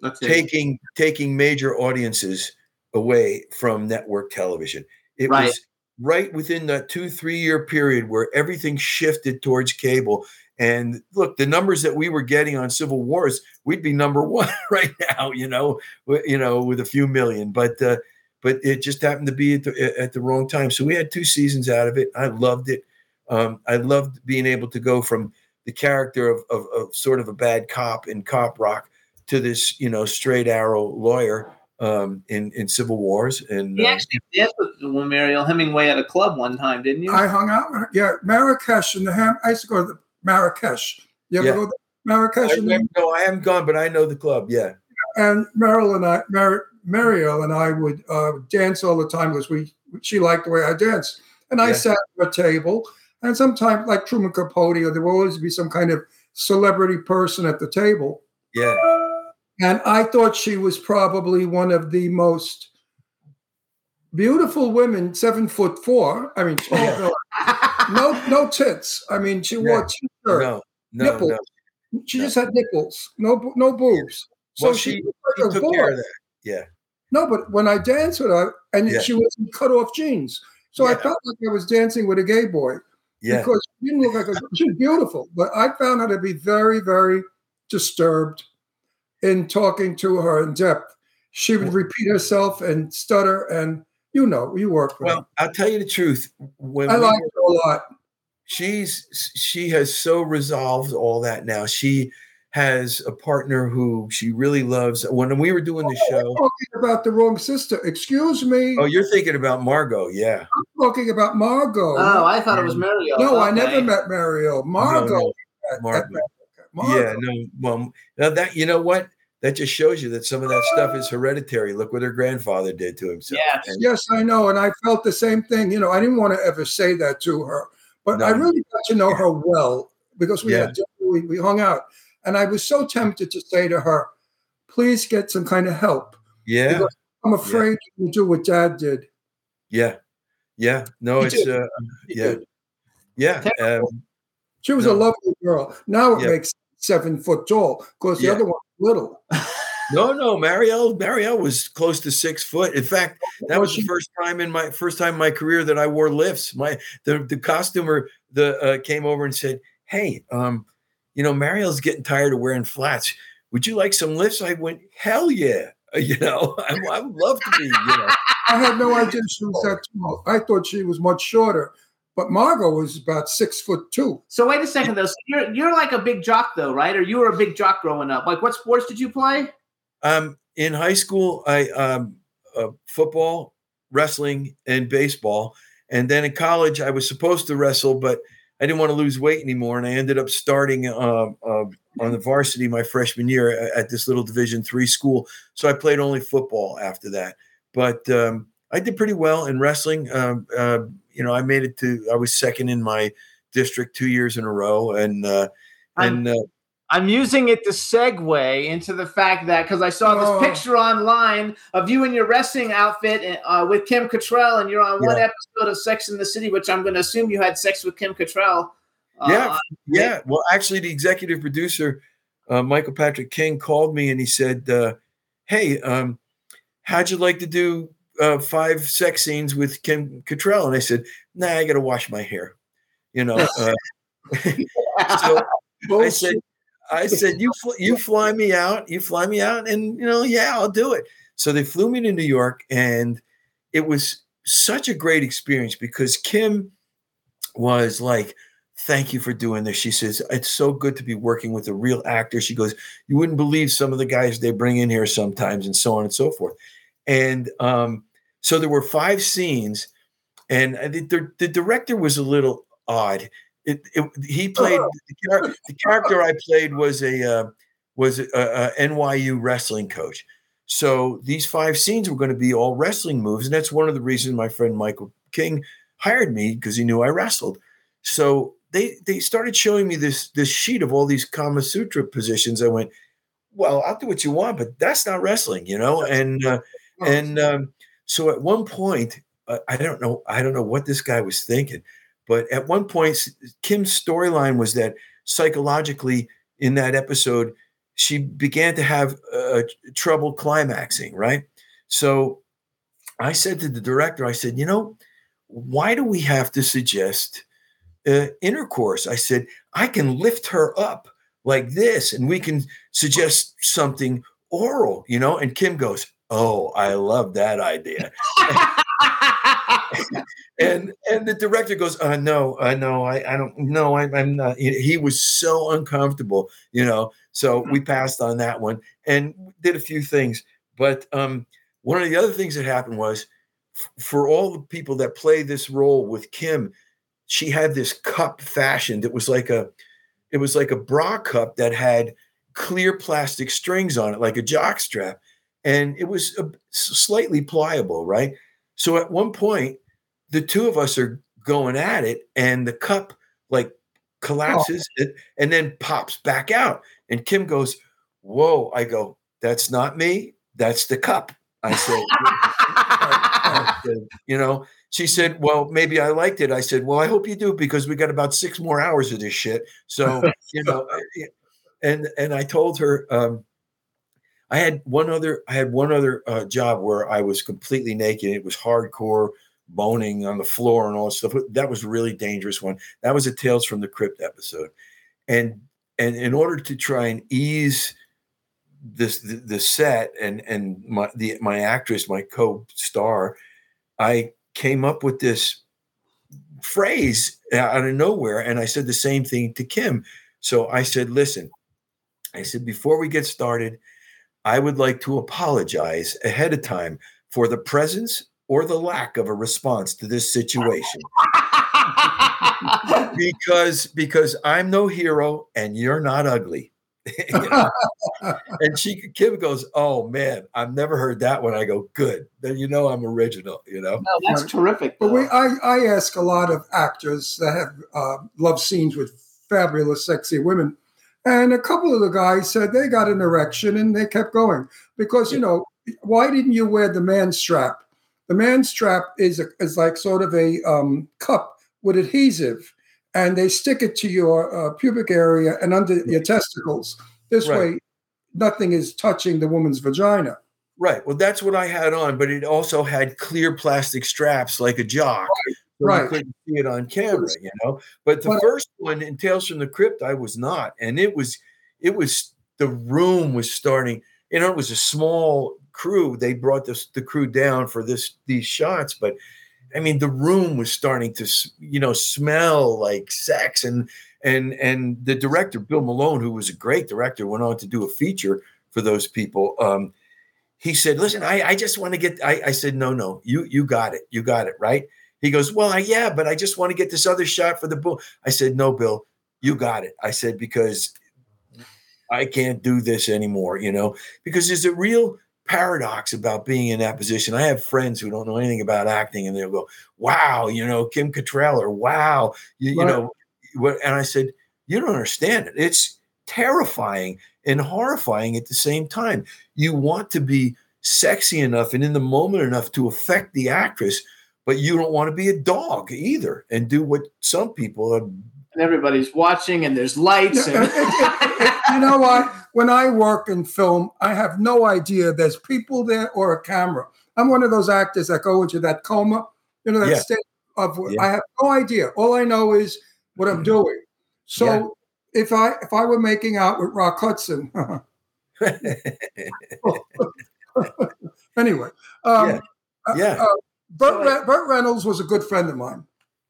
that's it. taking taking major audiences away from network television. It Right. was right within that two three year period where everything shifted towards cable. And look, the numbers that we were getting on Civil Wars, we'd be number one right now. You know, you know, with a few million, but. Uh, but it just happened to be at the, at the wrong time. So we had two seasons out of it. I loved it. Um, I loved being able to go from the character of, of, of sort of a bad cop in Cop Rock to this, you know, straight arrow lawyer um, in in Civil Wars. And You uh, actually danced with Mariel Hemingway at a club one time, didn't you? I hung out with her. Yeah, Marrakesh in the Ham. I used to go to the Marrakesh. You ever Yeah. go to Marrakesh? I, in the, no, I haven't gone, but I know the club. Yeah, and Meryl and I, Mar- Mariel and I would uh, dance all the time because we she liked the way I danced. And I Yeah. sat at a table, and sometimes like Truman Capote, there will always be some kind of celebrity person at the table. Yeah. And I thought she was probably one of the most beautiful women, seven foot four. I mean, tall Yeah. girl. no, no tits. I mean, she wore Yeah. t-shirt. No, no, Nipples. no. She just had nipples, no, no boobs. So Well, she, she, she like a took care of that. Yeah. No, but when I danced with her, and Yeah. she was in cut off jeans, so I felt like I was dancing with a gay boy Yeah. because she didn't look like a. She's beautiful, but I found her to be very, very disturbed in talking to her in depth. She would repeat herself and stutter, and you know, you work with Well, I'll tell you the truth. When. I we like her a lot. she's she has so resolved all that now. She has a partner who she really loves. When we were doing the oh, I'm show, talking about the wrong sister. Excuse me. oh, you're thinking about Margaux, yeah. I'm talking about Margaux. Oh, I thought it was Mario. no, I never met Mario. Margaux. no, at- at- Margaux. Margaux. Yeah, no, well, now that you know what, that just shows you that some of that stuff is hereditary. Look what her grandfather did to himself. Yes. And- Yes, I know, and I felt the same thing. You know, I didn't want to ever say that to her, but No. I really got to know her well because we Yeah. had we, we hung out, and I was so tempted to say to her, "Please get some kind of help." yeah, Because I'm afraid you do what Dad did. yeah, yeah. No, He it's did. uh, He yeah, did. yeah. Um, She was No. a lovely girl. Now it Yeah. makes seven foot tall because the Yeah. other one was little. No, no, Mariel, Mariel was close to six foot. In fact, that Was was the first time in my first time in my career that I wore lifts. My the the costumer the uh, came over and said, "Hey, um, you know, Mariel's getting tired of wearing flats. Would you like some lifts?" I went, "Hell yeah!" You know, I, I would love to be. You know, I had no idea she was that tall. I thought she was much shorter, but Margaux was about six foot two. So wait a second though. So you're you're like a big jock though, right? Or you were a big jock growing up. Like what sports did you play? um, in high school, I um, uh, football, wrestling, and baseball, and then in college, I was supposed to wrestle, but I didn't want to lose weight anymore, and I ended up starting um, uh, on the varsity my freshman year a- at this little Division three school. So I played only football after that, but um, I did pretty well in wrestling. Um, uh, you know, I made it to I was second in my district two years in a row, and uh, and uh, I'm using it to segue into the fact that because I saw this Oh. picture online of you in your wrestling outfit uh, with Kim Cattrall, and you're on one episode of Sex in the City, which I'm going to assume you had sex with Kim Cattrall. Uh, Yeah, Yeah, well, actually, the executive producer, uh, Michael Patrick King, called me and he said, uh, "Hey, um, how'd you like to do uh, five sex scenes with Kim Cattrall?" And I said, "Nah, I got to wash my hair." You know, uh, so I said, "I said you fl- you fly me out, you fly me out, and you know, yeah, I'll do it." So they flew me to New York, and it was such a great experience because Kim was like thank you for doing this. She says, it's so good to be working with a real actor. She goes, you wouldn't believe some of the guys they bring in here sometimes and so on and so forth. And um, so there were five scenes and I the, the director was a little odd. It, it, he played the, char- the character I played was a uh, was a, a NYU wrestling coach. So these five scenes were going to be all wrestling moves, and that's one of the reasons my friend Michael King hired me because he knew I wrestled. So they they started showing me this this sheet of all these Kama Sutra positions. I went, well, I'll do what you want, but that's not wrestling, you know. And uh, and um, so at one point, uh, I don't know, I don't know what this guy was thinking, but at one point, Kim's storyline was that psychologically in that episode, she began to have uh, trouble climaxing, right? So I said to the director, I said, you know, why do we have to suggest uh, intercourse? I said, I can lift her up like this and we can suggest something oral, you know? And Kim goes, Oh, I love that idea. and and the director goes, uh, no, uh, no, I, I don't know. I, I'm not. He, he was so uncomfortable, you know. So we passed on that one and did a few things. But um, one of the other things that happened was f- for all the people that play this role with Kim, she had this cup fashioned. It was like a, it was like a bra cup that had clear plastic strings on it, like a jock strap, and it was a, slightly pliable, right? So at one point, the two of us are going at it, and the cup like collapses it and then pops back out. And Kim goes, Whoa. I go, That's not me. That's the cup. I said, I said, You know, she said, Well, maybe I liked it. I said, Well, I hope you do because we got about six more hours of this shit. So, you know, and and I told her, um, I had one other, I had one other uh, job where I was completely naked. It was hardcore boning on the floor and all that stuff. That was a really dangerous one. That was a Tales from the Crypt episode, and and in order to try and ease this the, the set and and my the my actress, my co-star, I came up with this phrase out of nowhere, and I said the same thing to Kim. So I said, "Listen," I said, "before we get started." I would like to apologize ahead of time for the presence or the lack of a response to this situation because because I'm no hero and you're not ugly. You know? and she Kim goes, "Oh man, I've never heard that one." I go, "Good, then you know I'm original." You know, No, that's terrific. But we. I, I ask a lot of actors that have uh, love scenes with fabulous, sexy women, and a couple of the guys said they got an erection and they kept going because you know why didn't you wear the man strap? The man strap is a, is like sort of a um, cup with adhesive, and they stick it to your uh, pubic area and under your testicles. This Right. way, nothing is touching the woman's vagina. right? Well, that's what I had on, but it also had clear plastic straps like a jock. So you right. couldn't see it on camera, you know. But the But- first one in Tales from the Crypt, I was not, and it was, it was the room was starting. You know, it was a small crew. They brought this the crew down for this these shots, but I mean, the room was starting to, you know, smell like sex, and and and the director Bill Malone, who was a great director, went on to do a feature for those people. Um, he said, "Listen, I, I just want to get." I, I said, "No, no, you you got it, you got it, right?" He goes, "Well, I, yeah, but I just want to get this other shot for the bull." I said, "No, Bill, you got it." I said because I can't do this anymore, you know, because there's a real paradox about being in that position. I have friends who don't know anything about acting, and they'll go, "Wow, you know, Kim Cattrall," or "Wow, you, you know," what? And I said, "You don't understand it. It's terrifying and horrifying at the same time. You want to be sexy enough and in the moment enough to affect the actress." But you don't want to be a dog either and do what some people are and everybody's watching, and there's lights. And you know what? When I work in film, I have no idea there's people there or a camera. I'm one of those actors that go into that coma, you know, that Yeah. state of Yeah. I have no idea. All I know is what I'm doing. So Yeah. if I if I were making out with Rock Hudson, anyway, um, Yeah. Yeah. uh, Burt, So, Re- Burt Reynolds was a good friend of mine.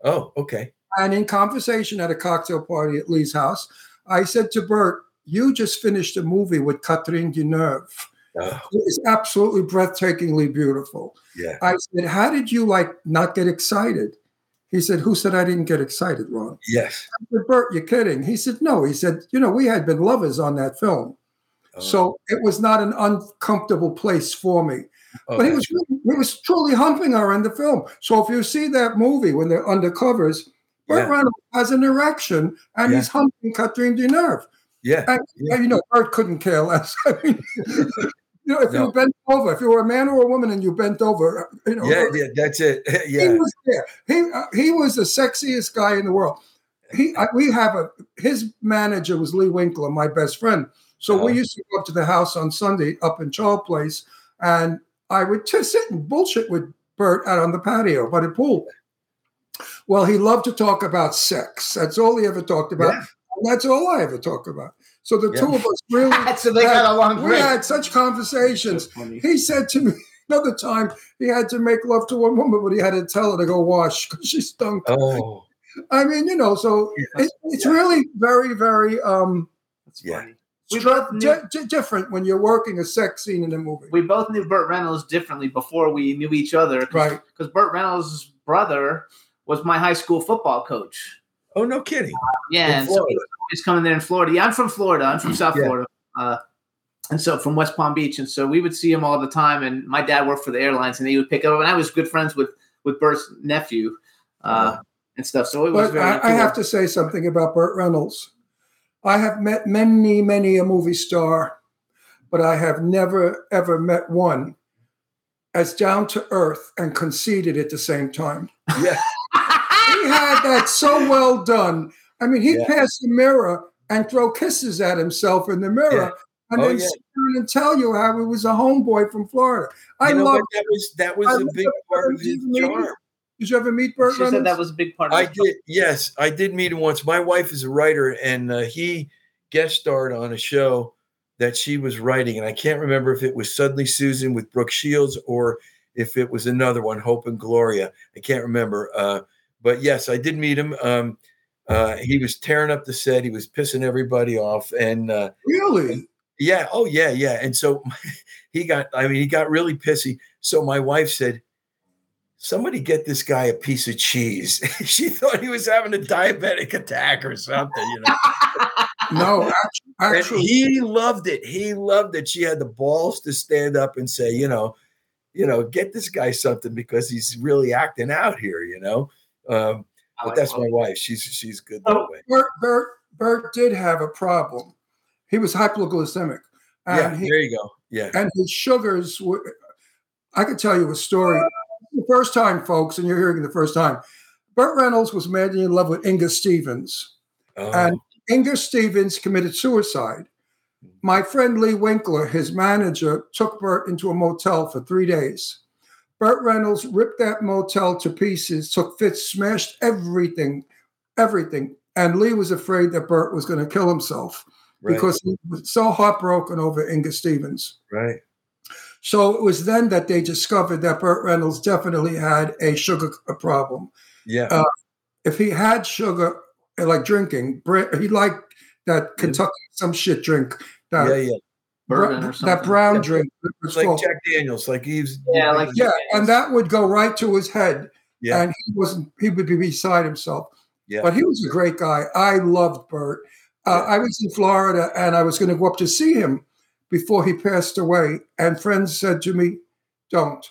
oh, okay. And in conversation at a cocktail party at Lee's house, I said to Burt, You just finished a movie with Catherine Deneuve. Oh, It is absolutely breathtakingly beautiful. yeah. I said, How did you like not get excited? He said, Who said I didn't get excited, Ron? Yes. I said, Burt, you're kidding. He said, No. He said, You know, we had been lovers on that film. Oh, So it was not an uncomfortable place for me. Oh, But he was he was truly humping her in the film. So if you see that movie when they're undercovers, Burt Yeah. Reynolds has an erection and Yeah. he's humping Catherine Deneuve. yeah. And, Yeah. you know, Burt couldn't care less. I mean, you know, if No. you bent over, if you were a man or a woman and you bent over, you know, Yeah, yeah, that's it. he yeah. was there. He uh, he was the sexiest guy in the world. He I, we have a his manager was Lee Winkler, my best friend. So we Oh. used to go up to the house on Sunday up in Charles Place, and I would just sit and bullshit with Burt out on the patio by the pool. Well, he loved to talk about sex. That's all he ever talked about. Yeah. That's all I ever talk about. So the Yeah. two of us really so they had, got along we great. had such conversations. He said to me another time he had to make love to one woman, but he had to tell her to go wash because she stunk. Oh, I mean, you know, so Yeah. it, it's really very, very um, That's Yeah. We both knew- di- di- different when you're working a sex scene in a movie. we both knew Burt Reynolds differently before we knew each other. Right. Because Burt Reynolds' brother was my high school football coach. oh, no kidding. Yeah. In and so Florida. he was always coming there in Florida. Yeah, I'm from Florida. I'm from South Yeah. Florida. Uh, and so from West Palm Beach, and so we would see him all the time. And my dad worked for the airlines, and he would pick up. And I was good friends with with Burt's nephew uh, and stuff. So it was But very. I, I have to say something about Burt Reynolds. I have met many, many a movie star, but I have never, ever met one as down to earth and conceited at the same time. Yeah. He had that so well done. I mean, he'd Yeah. pass the mirror and throw kisses at himself in the mirror Yeah. and Oh, then yeah. and tell you how he was a homeboy from Florida. I You know love that was that was I a big part of his charm. Did you ever meet Burt She Reynolds? said that was a big part. Of I it. did. Yes, I did meet him once. My wife is a writer, and uh, he guest starred on a show that she was writing, and I can't remember if it was Suddenly Susan with Brooke Shields or if it was another one, Hope and Gloria. I can't remember. Uh, but yes, I did meet him. Um, uh, he was tearing up the set. He was pissing everybody off, and uh, really? yeah, oh yeah, yeah. And so he got, I mean, he got really pissy. So my wife said, Somebody get this guy a piece of cheese. she thought he was having a diabetic attack or something, you know. No, actually, actually he loved it. He loved it. She had the balls to stand up and say, you know, you know, get this guy something because he's really acting out here, you know. Um, but like that's my wife. She's she's good that Oh. way. Burt, Burt, Burt did have a problem. He was hypoglycemic. Yeah, he, there you go. Yeah. and his sugars were, I could tell you a story. First time, folks, and you're hearing it the first time, Burt Reynolds was madly in love with Inger Stevens. Oh, And Inger Stevens committed suicide. My friend Lee Winkler, his manager, took Burt into a motel for three days. Burt Reynolds ripped that motel to pieces, took fits, smashed everything, everything. And Lee was afraid that Burt was going to kill himself right, because he was so heartbroken over Inger Stevens. right. So it was then that they discovered that Burt Reynolds definitely had a sugar problem. Yeah. Uh, If he had sugar, uh, like drinking, he liked that Kentucky some shit drink. That, yeah, yeah. Br- that brown Yeah. drink. was like called- Jack Daniels, like he's Yeah, like- yeah, and that would go right to his head, Yeah. and he wasn't. He would be beside himself. Yeah. But he was a great guy. I loved Burt. Uh, I was in Florida, and I was going to go up to see him before he passed away. And friends said to me, "Don't.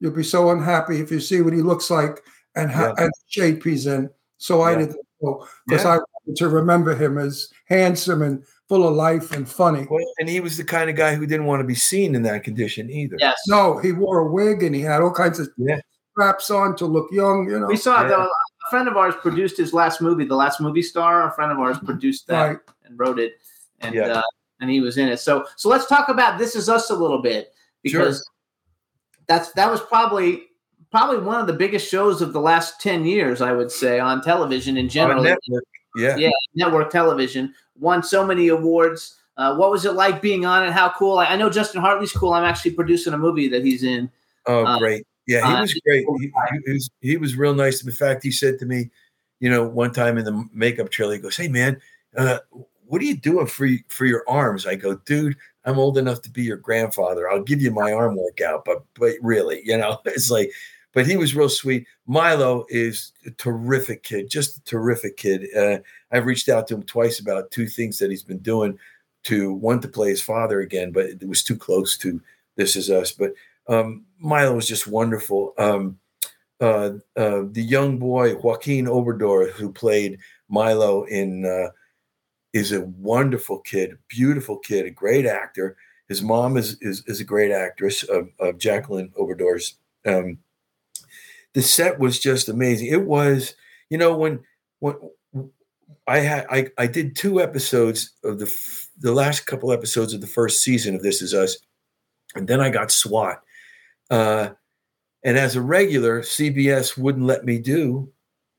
You'll be so unhappy if you see what he looks like and, ha- Yeah. and shape he's in." So I Yeah. didn't go because Yeah. I wanted to remember him as handsome and full of life and funny. Well, and he was the kind of guy who didn't want to be seen in that condition either. Yes. No, he wore a wig and he had all kinds of Yeah. straps on to look young. You know, We saw Yeah. though, a friend of ours produced his last movie, The Last Movie Star. A friend of ours produced that right? and wrote it, and Yeah. uh, and he was in it. So so let's talk about This Is Us a little bit because that's that was probably probably one of the biggest shows of the last ten years, I would say, on television in general, network. Yeah. Yeah. network television. Won so many awards. Uh, what was it like being on it? How cool! I, I know Justin Hartley's cool. I'm actually producing a movie that he's in. Oh, Uh, great. Yeah, he uh, was great. He, he was he was real nice. In fact, he said to me, you know, one time in the makeup trailer, he goes, "Hey, man, uh, what are you doing for for your arms?" I go, "Dude, I'm old enough to be your grandfather. I'll give you my arm workout, but but really, you know, it's like." But he was real sweet. Milo is a terrific kid, just a terrific kid. Uh, I've reached out to him twice about two things that he's been doing. To one to play his father again, but it was too close to This Is Us. But um, Milo was just wonderful. Um, uh, uh, the young boy Joaquin Obrador, who played Milo in, uh, is a wonderful kid, beautiful kid, a great actor. His mom is is, is a great actress of, of Jacqueline Obradors. Um, the set was just amazing. It was, you know, when when I had I, I did two episodes of the f- the last couple episodes of the first season of This Is Us, and then I got SWAT. Uh, and as a regular, CBS wouldn't let me do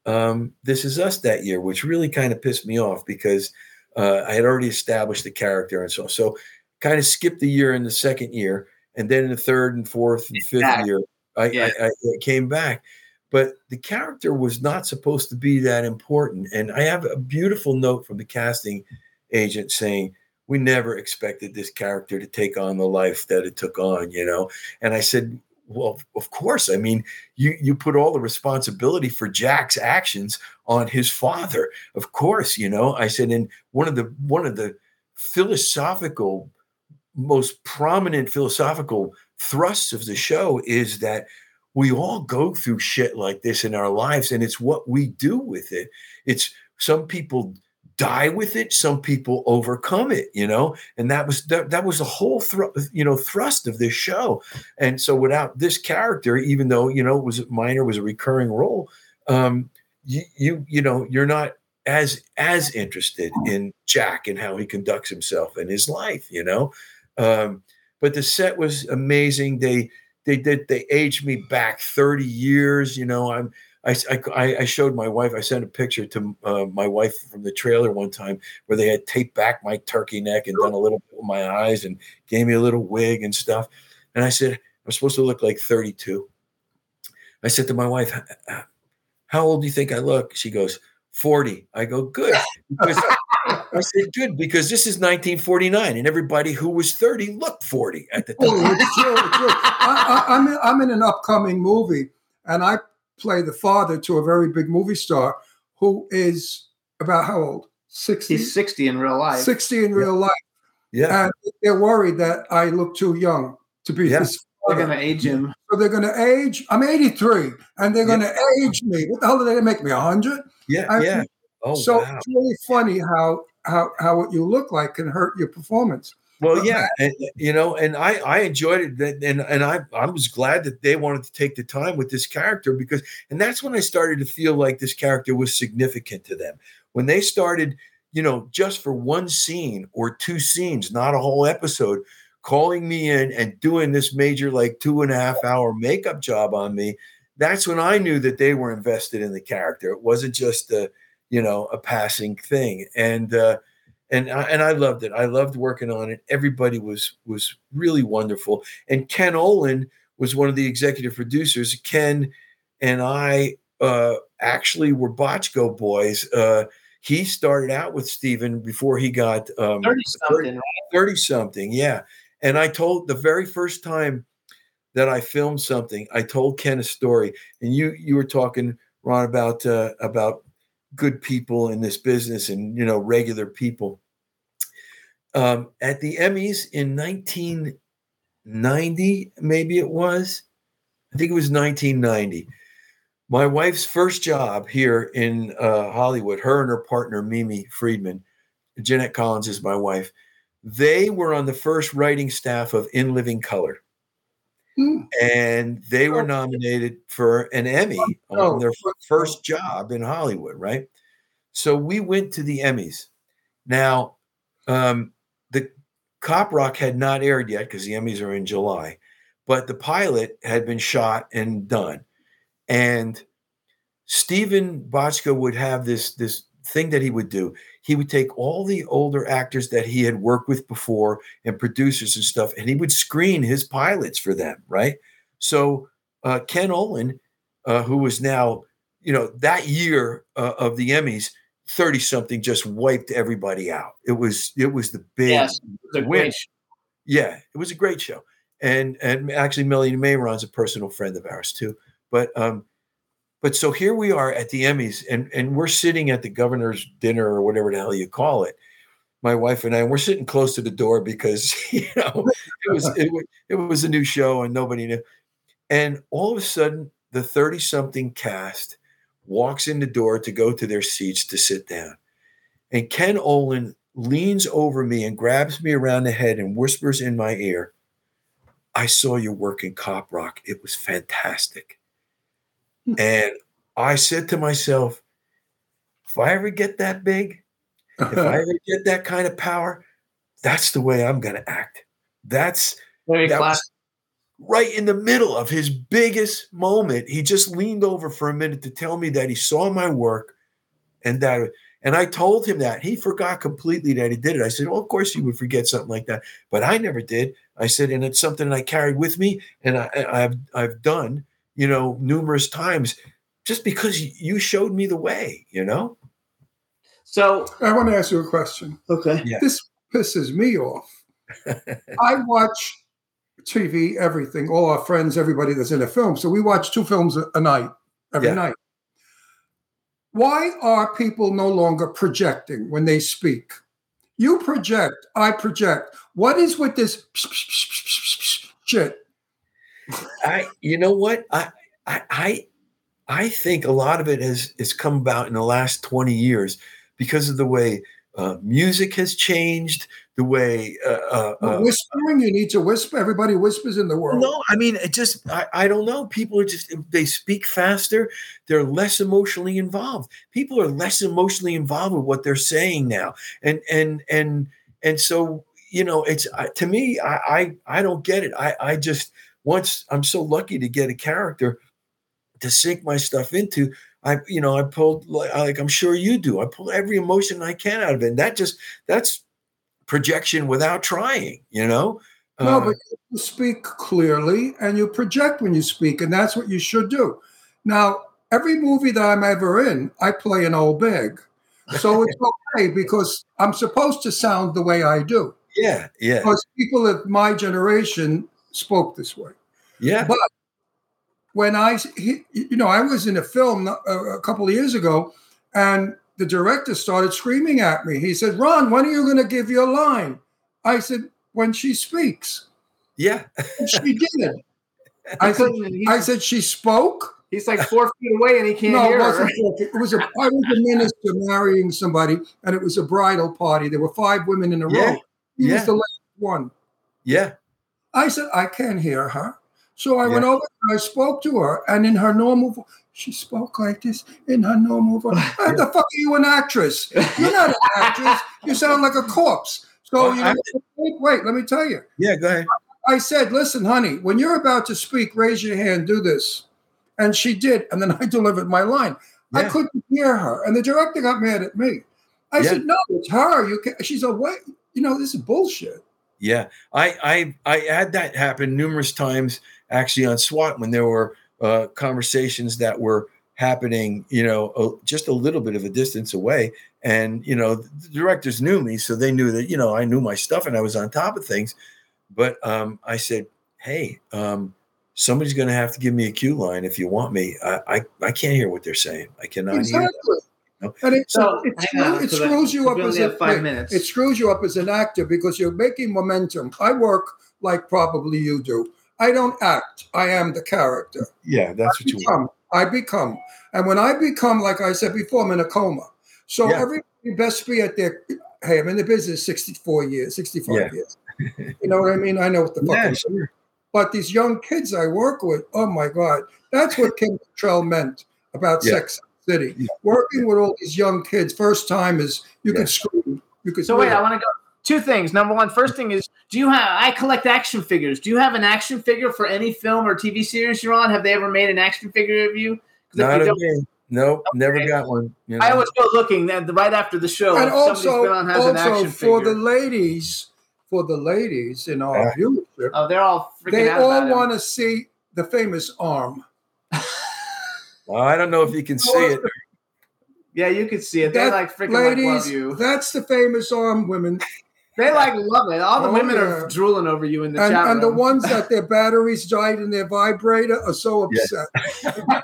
um, This Is Us that year, which really kind of pissed me off because uh, I had already established the character and so on. So kind of skipped the year in the second year, and then in the third and fourth and fifth year, I, Yeah. I, I I came back. But the character was not supposed to be that important. And I have a beautiful note from the casting agent saying, we never expected this character to take on the life that it took on, you know. And I said, well, of course. I mean, you you put all the responsibility for Jack's actions on his father. Of course, you know. I said, and one of the one of the philosophical, most prominent philosophical thrusts of the show is that we all go through shit like this in our lives, and it's what we do with it. It's some people die with it some people overcome it you know? And that was that, that was the whole thr- you know thrust of this show. And so without this character even though you know it was minor was a recurring role um you you, you know you're not as as interested in jack and how he conducts himself in his life you know? Um but the set was amazing. They they did they aged me back 30 years you know? I'm I, I, I showed my wife. I sent a picture to uh, my wife from the trailer one time where they had taped back my turkey neck and done a little bit with my eyes and gave me a little wig and stuff. And I said I'm supposed to look like 32. I said to my wife, "How old do you think I look?" She goes, 40. I go, "Good." Because I said, "Good," because this is 1949, and everybody who was 30 looked 40 at the time. Oh, it's true, it's true. I, I, I'm, in, I'm in an upcoming movie, and I play the father to a very big movie star who is about how old? 60? He's 60 in real life. 60 in real life. Yeah. And they're worried that I look too young to be Yeah. his They're going to age him. So they're going to age. I'm 83, and they're going to age me. What the hell did they going to make me? 100? Yeah, I- yeah. Oh, so wow. it's really funny how how how what you look like can hurt your performance. Well, yeah, and, you know, and I I enjoyed it, and and I I was glad that they wanted to take the time with this character because, and that's when I started to feel like this character was significant to them when they started, you know, just for one scene or two scenes, not a whole episode, calling me in and doing this major like two and a half hour makeup job on me. That's when I knew that they were invested in the character. It wasn't just a, you know, a passing thing, and. uh and I, and I loved it. I loved working on it. Everybody was was really wonderful. And Ken Olin was one of the executive producers. Ken and I uh, actually were Bochco boys. Uh, he started out with Steven before he got um, 30 something, right? 30 something, yeah. And I told the very first time that I filmed something, I told Ken a story, and you you were talking Ron about uh, about good people in this business and you know regular people. Um, at the Emmys in 1990, maybe it was, I think it was 1990. My wife's first job here in uh, Hollywood, her and her partner Mimi Friedman, Jeanette Collins is my wife. They were on the first writing staff of In Living Color. And they were nominated for an Emmy on their first job in Hollywood, right? So we went to the Emmys. Now, um, the Cop Rock had not aired yet because the Emmys are in July, but the pilot had been shot and done. And Steven Bochco would have this this thing that he would do. He would take all the older actors that he had worked with before and producers and stuff, and he would screen his pilots for them, right? So uh, Ken Olin, uh, who was now, you know, that year uh, of the Emmys, thirty something, just wiped everybody out. It was it was the big Yes, It win. Yeah, it was a great show, and and actually Melanie Mayron's a personal friend of ours too. But um, but so here we are at the Emmys, and and we're sitting at the governor's dinner or whatever the hell you call it. My wife and I, and we're sitting close to the door because you know it was it, wa- it was a new show and nobody knew. And all of a sudden, the thirty something cast walks in the door to go to their seats to sit down, and Ken Olin leans over me and grabs me around the head and whispers in my ear, I saw you work in Cop Rock. It was fantastic. And I said to myself, if I ever get that big, if I ever get that kind of power, that's the way I'm going to act. That's Very that was right in the middle of his biggest moment. He just leaned over for a minute to tell me that he saw my work and that and I told him that. He forgot completely that he did it. I said, Well, of course you would forget something like that. But I never did. I said, and it's something that I carried with me and I, I've I've done, you know, numerous times just because you showed me the way, you know? So, I want to ask you a question. okay. Yeah. This pisses me off. I watch TV, everything, all our friends, everybody that's in a film. So we watch two films a, a night, every Yeah. night. Why are people no longer projecting when they speak? You project, I project. What is with this shit? I, you know what? I, I, I, I think a lot of it has has come about in the last twenty years because of the way uh, music has changed, the way. Uh, uh, uh, whispering, you need to whisper. Everybody whispers in the world. no, I mean, it just, I, I don't know. People are just, they speak faster. They're less emotionally involved. People are less emotionally involved with what they're saying now. And, and, and, and so, you know, it's, to me, I, I, I don't get it. I, I just, once I'm so lucky to get a character to sink my stuff into, I, you know, I pulled like, like I'm sure you do. I pull every emotion I can out of it. And that just, that's projection without trying, you know? No, Uh, but you speak clearly and you project when you speak, and that's what you should do. Now, every movie that I'm ever in, I play an old bag. So it's okay because I'm supposed to sound the way I do. yeah, yeah, Because people of my generation spoke this way. yeah. But when I, he, you know, I was in a film a, a couple of years ago, and the director started screaming at me. He said, "Ron, when are you going to give your line?" I said, "When she speaks." Yeah. And she did. I said, I said she spoke. He's like four feet away and he can't no, hear it her. wasn't. perfect. It was a. I was a minister marrying somebody, and it was a bridal party. There were five women in a Yeah, row. He yeah. was the last one. Yeah. I said, I can't hear her. So I went over and I spoke to her, and in her normal voice, she spoke like this in her normal voice. How the fuck are you an actress? You're not an actress. You sound like a corpse. So Well, you know, I- wait, wait, let me tell you. Yeah, go ahead. I said, listen, honey, when you're about to speak, raise your hand, do this. And she did. And then I delivered my line. I couldn't hear her. And the director got mad at me. I Yeah. said, no, it's her. You can She's a what? You know, this is bullshit. Yeah, I I I had that happen numerous times actually on SWAT when there were uh, conversations that were happening, you know, a, just a little bit of a distance away, and you know the directors knew me, so they knew that you know I knew my stuff and I was on top of things. But um, I said, hey, um, somebody's going to have to give me a cue line if you want me. I I, I can't hear what they're saying. I cannot hear. Exactly. No. And it, So, it, hang on, screw- it so screws you up as have a five minutes. It screws you up as an actor because you're making momentum. I work like probably you do. I don't act. I am the character. Yeah, that's what you want. become. I become. And when I become, like I said before, I'm in a coma. So Yeah. everybody best be at their hey, I'm in the business 64 years, 65 Yeah. years. You know what I mean? I know what the fuck Yeah, I'm saying. But these young kids I work with, oh my God, that's what Kim Cattrall meant about Yeah. Sex City. Yeah. Working with all these young kids, first time is you Yeah. could scream. You could So wait, scream. I want to go. Two things. Number one, first thing is, do you have? I collect action figures. Do you have an action figure for any film or TV series you're on? Have they ever made an action figure of you? 'Cause if Not you a don't- me. Nope, never Okay. got one. You know? I always go looking then right after the show. and if somebody's also, been on has an also action for figure. the ladies, for the ladies in our Yeah. viewership, oh, they're all freaking they out all want to see the famous arm. Well, I don't know if you can see it. Yeah, you can see it. They That- like freaking like love you. that's the famous arm women. They like love it. All the Oh, women yeah. are drooling over you in the And, chat and the ones that their batteries died in their vibrator are so Yeah. upset.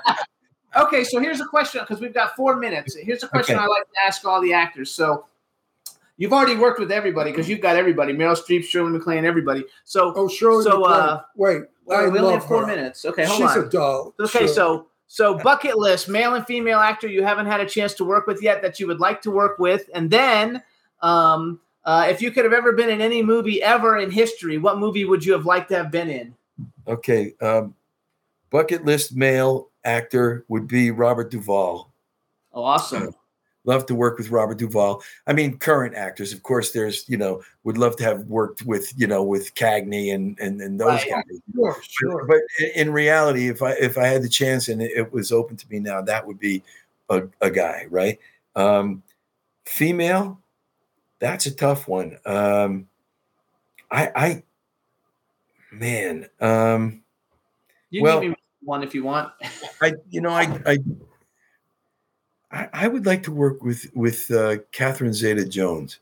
Okay, so here's a question because we've got four minutes. Here's a question Okay. I like to ask all the actors. So you've already worked with everybody because you've got everybody: Meryl Streep, Shirley MacLaine, everybody. So Oh, sure. So, uh, wait, well, I we only have four her. minutes. Okay, hold She's on. She's a doll. Okay, Sure. so so bucket list, male and female actor you haven't had a chance to work with yet that you would like to work with, and then um, uh, if you could have ever been in any movie ever in history, what movie would you have liked to have been in? Okay. Um, bucket list male actor would be Robert Duvall. Oh, awesome! Love to work with Robert Duvall. I mean, current actors, of course. There's, you know, would love to have worked with, you know, with Cagney and and, and those Right. guys. Sure, sure. But in reality, if I if I had the chance and it, was open to me now, that would be a, a guy, right? Um, female, that's a tough one. Um, I, I, man, um, You Well- give me one if you want. I, you know, I, I, I, I would like to work with with uh, Catherine Zeta-Jones.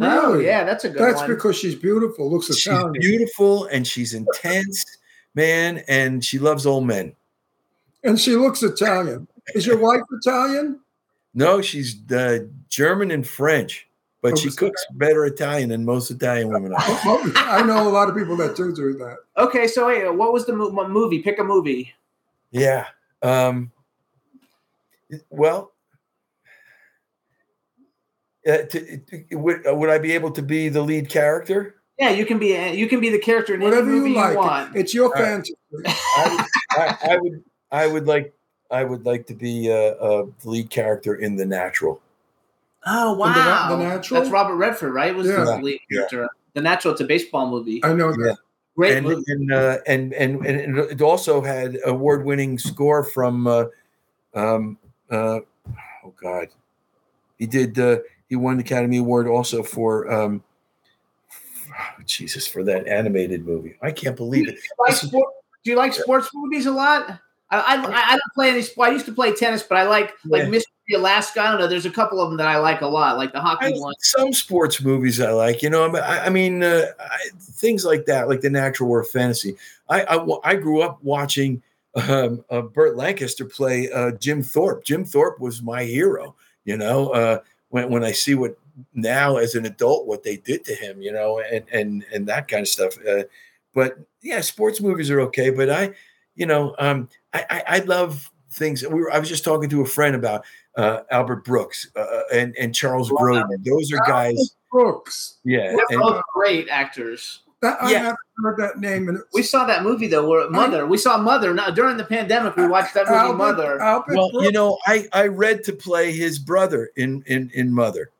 Oh, yeah, that's a good That's one. because she's beautiful. Looks She's Italian. beautiful and she's intense, man, and she loves old men. And she looks Italian. Is your wife Italian? No, she's uh, German and French. but she was- cooks better Italian than most Italian women. I know. I know a lot of people that do do that. Okay, so wait, what was the mo- mo- movie? Pick a movie. Yeah. Um, well, uh, to, to- would, uh, would I be able to be the lead character? Yeah, you can be you can be the character in any Whatever movie you like, want. it's your All right. fantasy. I, would- I, I would. I would like. I would like to be uh, uh, the lead character in The Natural. Oh In The wow, The Natural? That's Robert Redford, right? Was Yeah. the lead Yeah. The Natural. It's a baseball movie. I know that. Great and movie. and, uh, and and and it also had award-winning score from. Uh, um, uh, oh God, he did. Uh, he won the Academy Award also for. Um, Jesus, for that animated movie, I can't believe it. Do you like sport, do you like sports movies a lot? I, I, I don't play any sport. I used to play tennis, but I like like Yeah. Mystery Alaska. I don't know. There's a couple of them that I like a lot, like the hockey I, one. some sports movies I like, you know. I, I mean, uh, I, things like that, like the natural or fantasy. I, I I grew up watching um, uh, Burt Lancaster play uh, Jim Thorpe. Jim Thorpe was my hero. You know, uh, when when I see what now as an adult what they did to him, you know, and and and that kind of stuff. Uh, but yeah, sports movies are okay. But I, you know, um, I, I I love things. We were, I was just talking to a friend about uh, Albert Brooks uh, and and Charles. Grodin. Those are guys. Brooks. Yeah, They're and- both great actors. That, I Yeah. haven't heard that name. And We saw that movie though, where Mother. We saw Mother. Now during the pandemic, we watched that movie Albert, Mother. Albert well, Brooks. you know, I I read to play his brother in in in Mother.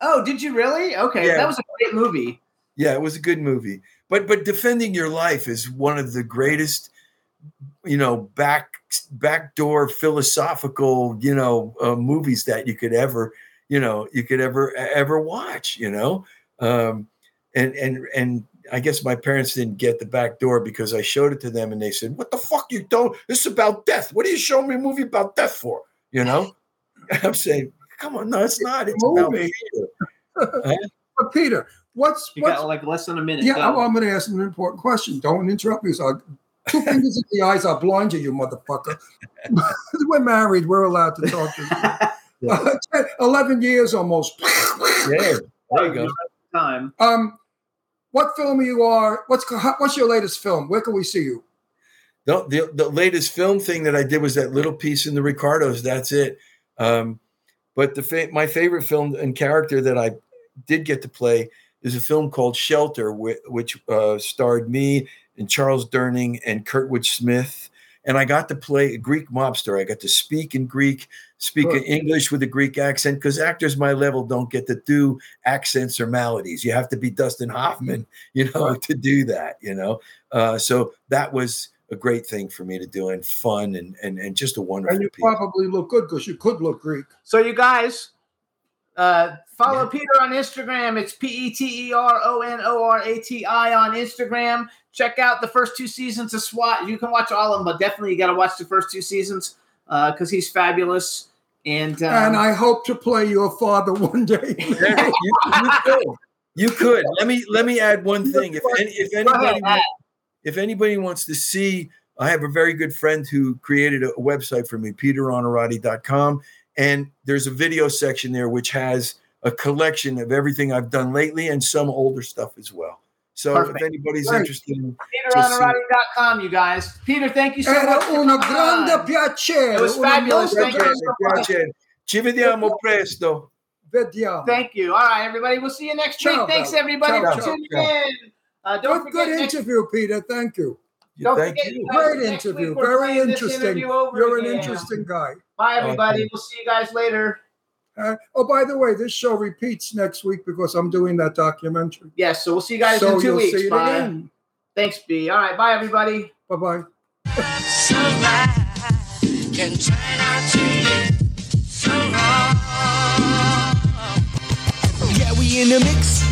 Oh, did you really? Okay, Yeah. that was a great movie. Yeah, it was a good movie. But but defending your life is one of the greatest, you know, back backdoor philosophical, you know, uh, movies that you could ever, you know, you could ever ever watch. You know, um, and and and I guess my parents didn't get the back door because I showed it to them and they said, "What the fuck you don't? This is about death. What are you showing me a movie about death for?" You know, I'm saying, "Come on, no, it's not. It's about Movie. fear." But Peter, what's You what's got like less than a minute. yeah? Go. I'm, I'm going to ask an important question. Don't interrupt me. So I'll- two fingers in the eyes, I'll blind you, you motherfucker. We're married. We're allowed to talk to you. Uh, 10, Eleven years almost. Yeah, there you go. Time. Um, what film you are? What's what's your latest film? Where can we see you? The, the, the latest film thing that I did was that little piece in the Ricardos. That's it. Um, but the fa- my favorite film and character that I did get to play is a film called Shelter, which, which uh, starred me and Charles Durning and Kurtwood Smith. And I got to play a Greek mobster. I got to speak in Greek, speak Good. in English with a Greek accent, because actors my level don't get to do accents or melodies. You have to be Dustin Hoffman, you know, Right. to do that, you know. Uh, so that was a great thing for me to do and fun and and, and just a wonderful And you piece. probably look good because you could look Greek. So you guys, uh, follow Peter on Instagram. It's P E T E R O N O R A T I on Instagram. Check out the first two seasons of SWAT. You can watch all of them, but definitely you got to watch the first two seasons because he's fabulous. And, um, and I hope to play your father one day. You, you could. You could. Let me let me add one thing. If any, if anybody Matt. if anybody wants to see, I have a very good friend who created a, a website for me, peteronorati.com. And there's a video section there which has a collection of everything I've done lately and some older stuff as well. So Perfect. if anybody's Great. interested in peteronorati.com, you guys. Peter, thank you so much. Era for una grande piacere. It was fabulous. Thank you so much. Ci vediamo presto. Vediamo. Thank you. All right, everybody. We'll see you next Ciao, week. Thanks, everybody, Ciao, for ciao, tuning ciao. in. Uh, don't Good, forget good next- interview, Peter. Thank you. Don't Thank forget, you. Great interview. Very interesting. interview You're an interesting guy. Bye, everybody. Okay. We'll see you guys later. Uh, oh, by the way, this show repeats next week because I'm doing that documentary. Yes, so we'll see you guys so in 2 you'll weeks. see it Bye. again. Thanks, B. All right, bye, everybody. Bye bye. can turn out to be so wrong. Yeah, we in the mix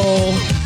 Oh.